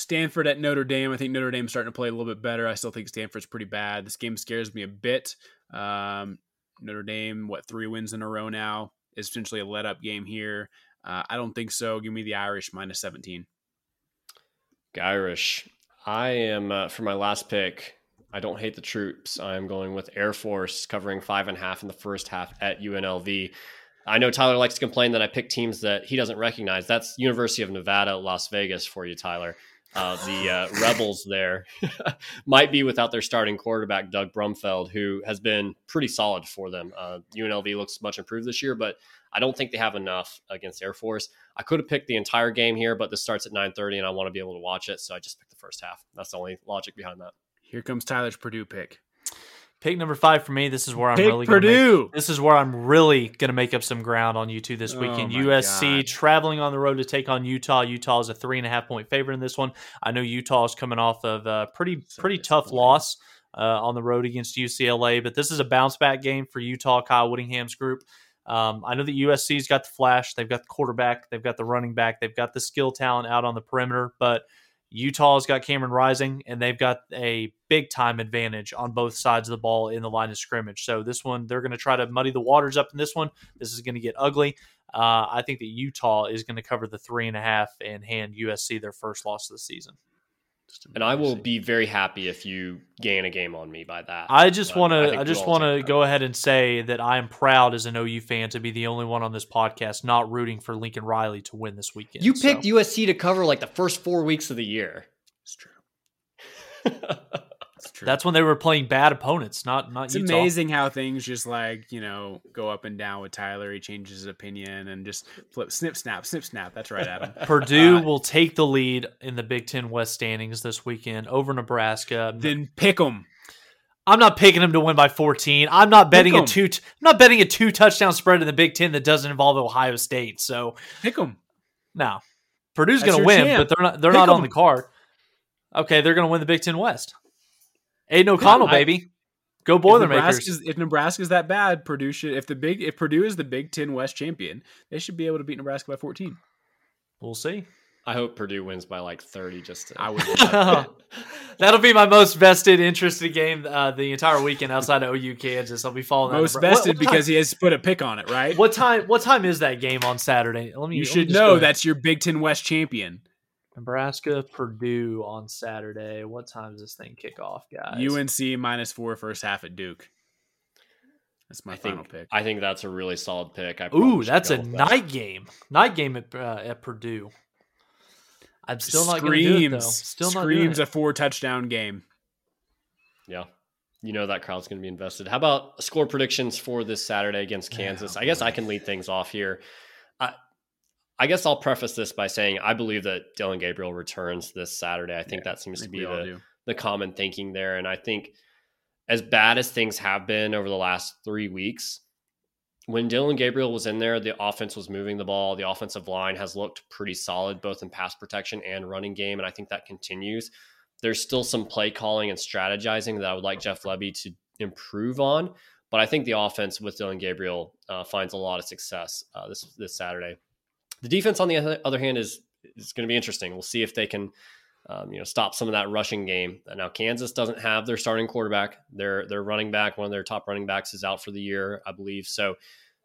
Stanford at Notre Dame. I think Notre Dame's starting to play a little bit better. I still think Stanford's pretty bad. This game scares me a bit. Um, Notre Dame, what, three wins in a row now? Is essentially a let up game here. Uh, I don't think so. Give me the Irish minus 17. Irish. I am, uh, for my last pick, I don't hate the troops. I'm going with Air Force covering five and a half in the first half at UNLV. I know Tyler likes to complain that I pick teams that he doesn't recognize. That's University of Nevada, Las Vegas for you, Tyler. Uh, the uh, Rebels there might be without their starting quarterback, Doug Brumfield, who has been pretty solid for them. Uh, UNLV looks much improved this year, but I don't think they have enough against Air Force. I could have picked the entire game here, but this starts at 9.30 and I want to be able to watch it, so I just picked the first half. That's the only logic behind that. Here comes Tyler's Purdue pick. Pick number five for me. This is where I'm pick really Purdue. Make, this is where I'm really going to make up some ground on you two this weekend. Oh USC God. traveling on the road to take on Utah. Utah is a three and a half point favorite in this one. I know Utah is coming off of a pretty so pretty tough loss uh, on the road against UCLA, but this is a bounce back game for Utah. Kyle Whittingham's group. Um, I know that USC's got the flash. They've got the quarterback. They've got the running back. They've got the skill talent out on the perimeter, but Utah's got Cameron Rising, and they've got a big time advantage on both sides of the ball in the line of scrimmage. So this one, they're going to try to muddy the waters up in this one. This is going to get ugly. Uh, I think that Utah is going to cover the three and a half and hand USC their first loss of the season. And I will be very happy if you gain a game on me by that. I just want to. I, I, just want to go ahead and say that I am proud as an OU fan to be the only one on this podcast not rooting for Lincoln Riley to win this weekend. You picked so. USC to cover like the first four weeks of the year. It's true. true. That's when they were playing bad opponents, not not. It's Utah. amazing how things just like you know go up and down with Tyler. He changes his opinion and just flip, snip, snap, snip, snap. That's right, Adam. Purdue uh, will take the lead in the Big Ten West standings this weekend over Nebraska. Then pick them. I'm not picking them to win by 14. I'm not betting a two. I'm not betting a two touchdown spread in the Big Ten that doesn't involve Ohio State. So Pick them. no, Purdue's going to win, champ. but they're not. They're Pick not on 'em. the card. Okay, they're going to win the Big Ten West. Aidan O'Connell, I- baby, go If Boilermakers. Nebraska's, if Nebraska's that bad, Purdue should. If the big, if Purdue is the Big Ten West champion, they should be able to beat Nebraska by 14. We'll see. I hope Purdue wins by like 30 just to. I would. That'll be my most vested, interested game uh, the entire weekend outside of OU Kansas. I'll be following. Most Nebra- what- vested what time- because he has put a pick on it, right? What time? What time is that game on Saturday? Let me. you should know that's your Big Ten West champion. Nebraska Purdue on Saturday. What time does this thing kick off, guys? UNC minus four first half at Duke. That's my I final think pick. I think that's a really solid pick. I Ooh, that's a with that. night game. Night game at, uh, at Purdue. I'm still not going to do it though. Still not doing screams it. a four touchdown game. Yeah. You know that crowd's going to be invested. How about score predictions for this Saturday against Kansas? I guess I can lead things off here. I, I guess I'll preface this by saying I believe that Dillon Gabriel returns this Saturday. I think Yeah, that seems I to be the, the common thinking there. And I think as bad as things have been over the last three weeks, when Dillon Gabriel was in there, the offense was moving the ball. The offensive line has looked pretty solid, both in pass protection and running game. And I think that continues. There's still some play calling and strategizing that I would like Jeff Lebby to improve on. But I think the offense with Dillon Gabriel uh, finds a lot of success uh, this this Saturday. The defense, on the other- hand, is is going to be interesting. We'll see if they can, um, you know, stop some of that rushing game. Now, Kansas doesn't have their starting quarterback. Their their running back, one of their top running backs, is out for the year, I believe. So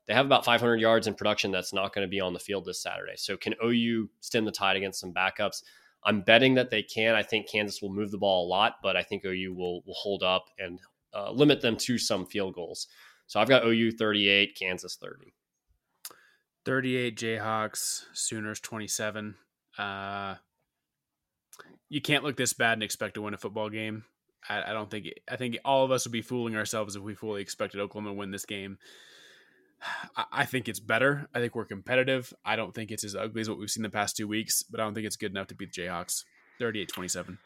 they have about 500 yards in production that's not going to be on the field this Saturday. So can OU stem the tide against some backups? I'm betting that they can. I think Kansas will move the ball a lot, but I think OU will will hold up and uh, limit them to some field goals. So I've got OU 38, Kansas 30. 38 Jayhawks, Sooners 27. Uh, you can't look this bad and expect to win a football game. I, I don't think. I think all of us would be fooling ourselves if we fully expected Oklahoma to win this game. I, I think it's better. I think we're competitive. I don't think it's as ugly as what we've seen the past two weeks, but I don't think it's good enough to beat the Jayhawks. 38-27.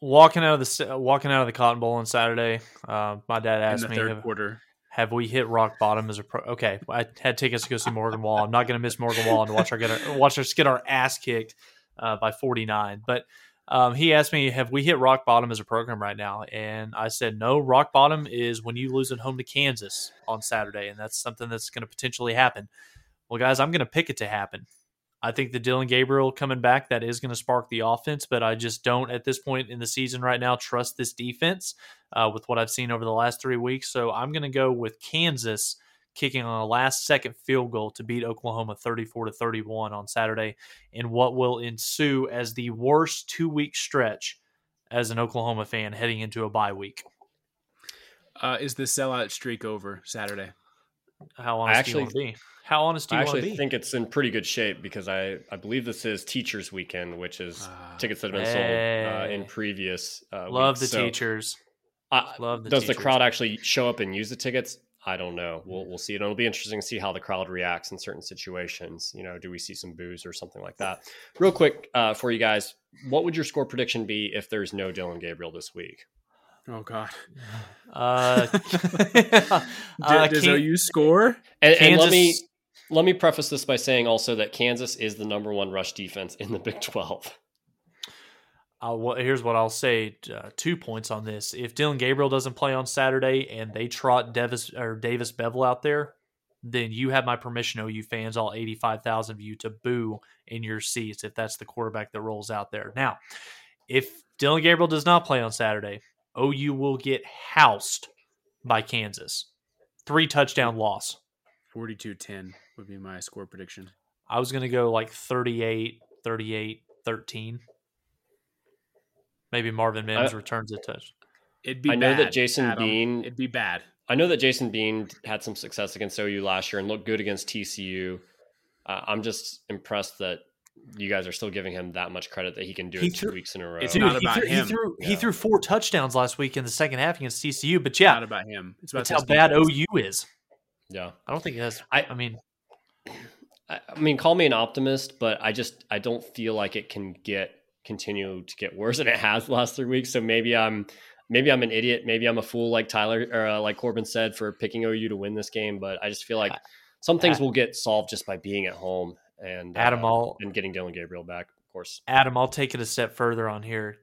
Walking out of the walking out of the Cotton Bowl on Saturday. Uh, my dad In asked the me, third have, quarter. Have we hit rock bottom as a pro? Okay, I had tickets to go see Morgan Wall. I'm not going to miss Morgan Wall and watch our get our, watch us get our ass kicked uh, by 49. But um, he asked me, have we hit rock bottom as a program right now? And I said, no. Rock bottom is when you lose at home to Kansas on Saturday, and that's something that's going to potentially happen. Well, guys, I'm going to pick it to happen. I think the Dillon Gabriel coming back that is going to spark the offense, but I just don't at this point in the season right now trust this defense uh, with what I've seen over the last three weeks. So I'm going to go with Kansas kicking on a last second field goal to beat Oklahoma 34 to 31 on Saturday in what will ensue as the worst two week stretch as an Oklahoma fan heading into a bye week. Uh, is the sellout streak over Saturday? How honest do actually- you want to be? How honest do I you want to actually be? think it's in pretty good shape because I, I believe this is Teachers Weekend, which is Ah. tickets that have been sold uh, in previous uh, Love weeks. the So, teachers. uh, Love the teachers. does the crowd actually show up and use the tickets? I don't know. We'll we'll see. And it'll be interesting to see how the crowd reacts in certain situations. You know, do we see some boos or something like that? Real quick uh, for you guys, what would your score prediction be if there's no Dillon Gabriel this week? Oh God! Uh, D- uh, does Can- OU score? And, and let me let me preface this by saying also that Kansas is the number one rush defense in the Big Twelve. Uh, well, here's what I'll say: uh, two points on this. If Dillon Gabriel doesn't play on Saturday and they trot Davis or Davis Beville out there, then you have my permission, OU fans, all eighty-five thousand of you, to boo in your seats if that's the quarterback that rolls out there. Now, if Dillon Gabriel does not play on Saturday, OU will get housed by Kansas, three touchdown loss. 42-10 would be my score prediction. I was going to go like 38, 38, 13. Maybe Marvin Mims I- returns a touch. It'd be. I know that Jason Adam. Bean- It'd be bad. I know that Jason Bean had some success against OU last year and looked good against TCU. Uh, I'm just impressed that you guys are still giving him that much credit that he can do He it two weeks in a row. It's Dude, not about threw, him. He threw, he threw four touchdowns last week in the second half against TCU. But It's yeah, not about him. It's about that's how bad defense. OU is. yeah. I don't think it has. I- I, I mean, I, I mean, call me an optimist, but I just I don't feel like it can get continue to get worse than it has the last three weeks. So maybe I'm maybe I'm an idiot. Maybe I'm a fool, like Tyler or uh, like Corbin said, for picking OU to win this game. But I just feel like some things will get solved just by being at home and Adam, uh, and getting Dillon Gabriel back, of course. Adam, I'll take it a step further on here.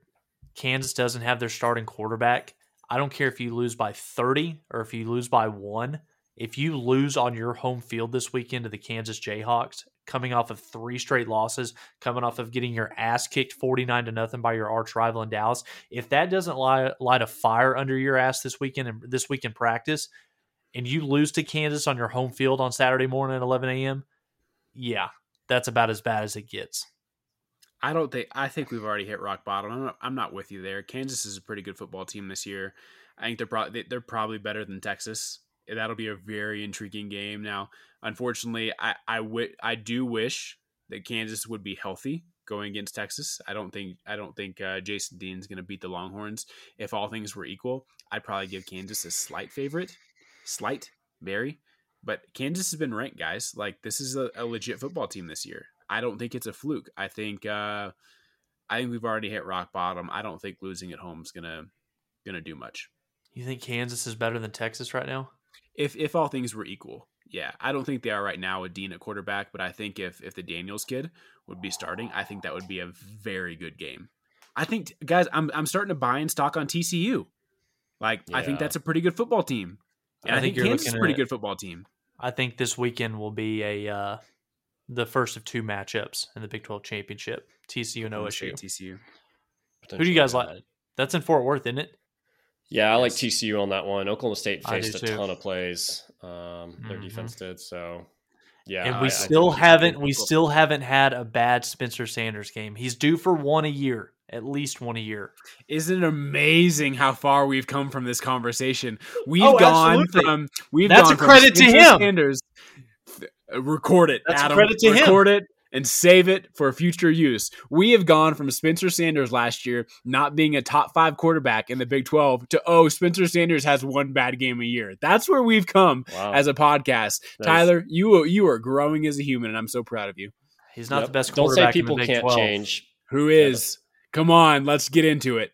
Kansas doesn't have their starting quarterback. I don't care if you lose by 30 or if you lose by one. If you lose on your home field this weekend to the Kansas Jayhawks, coming off of three straight losses, coming off of getting your ass kicked 49 to nothing by your arch rival in Dallas, if that doesn't light, light a fire under your ass this weekend and this week in practice, and you lose to Kansas on your home field on Saturday morning at 11 a.m., yeah, that's about as bad as it gets. I don't think I think we've already hit rock bottom. I'm not, I'm not with you there. Kansas is a pretty good football team this year. I think they're probably they're probably better than Texas. That'll be a very intriguing game. Now, unfortunately, I I, w- I do wish that Kansas would be healthy going against Texas. I don't think I don't think uh, Jason Bean's going to beat the Longhorns. If all things were equal, I'd probably give Kansas a slight favorite, slight, very. But Kansas has been ranked, guys. Like this is a, a legit football team this year. I don't think it's a fluke. I think uh, I think we've already hit rock bottom. I don't think losing at home is gonna gonna do much. You think Kansas is better than Texas right now? If if all things were equal, yeah. I don't think they are right now with Bean at quarterback, but I think if if the Daniels kid would be starting, I think that would be a very good game. I think guys, I'm I'm starting to buy in stock on TCU. Like yeah. I think that's a pretty good football team. And I, I think, think Kansas is a pretty at, good football team. I think this weekend will be a uh, the first of two matchups in the Big 12 championship TCU and OSU. TCU. Who do you guys like? That's in Fort Worth, isn't it? Yeah, I yes. like TCU on that one. Oklahoma State faced a too. ton of plays. Um, their mm-hmm. defense did so. Yeah, and we I, still I haven't we still haven't had a bad Spencer Sanders game. He's due for one a year, at least one a year. Isn't it amazing how far we've come from this conversation? We've oh, gone absolutely. from we've that's gone a credit to him. Sanders record it. That's Adam. credit to record him. it and save it for future use. We have gone from Spencer Sanders last year not being a top five quarterback in the Big 12 to, oh, Spencer Sanders has one bad game a year. That's where we've come wow. as a podcast. Nice. Tyler, you, you are growing as a human, and I'm so proud of you. He's not yep. the best Don't say people can't 12. change. Who is? Come on, let's get into it.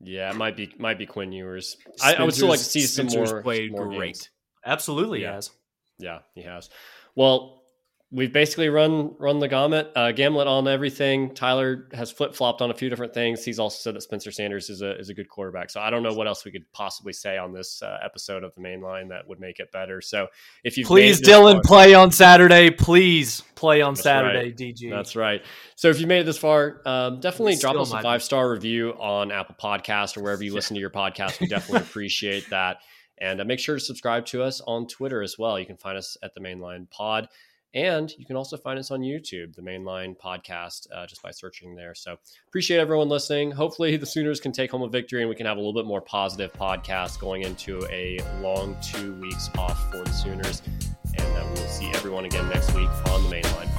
Yeah, it might be might be Quinn Ewers. I, I, would still like to see Spencer's some more. Played more great. Games. Absolutely, yeah. has. Yeah, he has. Well, we've basically run run the gamut, uh, on everything. Tyler has flip flopped on a few different things. He's also said that Spencer Sanders is a is a good quarterback. So I don't know what else we could possibly say on this uh, episode of the main line that would make it better. So if you please, Dylan far, play on Saturday. Please play on Saturday, right. DG. That's right. So if you made it this far, um, definitely drop us a five star review on Apple Podcast or wherever you listen to your podcast. We definitely appreciate that. And uh, make sure to subscribe to us on Twitter as well. You can find us at the Mainline Pod. And you can also find us on YouTube, the Mainline Podcast, uh, just by searching there. So appreciate everyone listening. Hopefully, the Sooners can take home a victory and we can have a little bit more positive podcast going into a long two weeks off for the Sooners. And uh, we will see everyone again next week on the Mainline.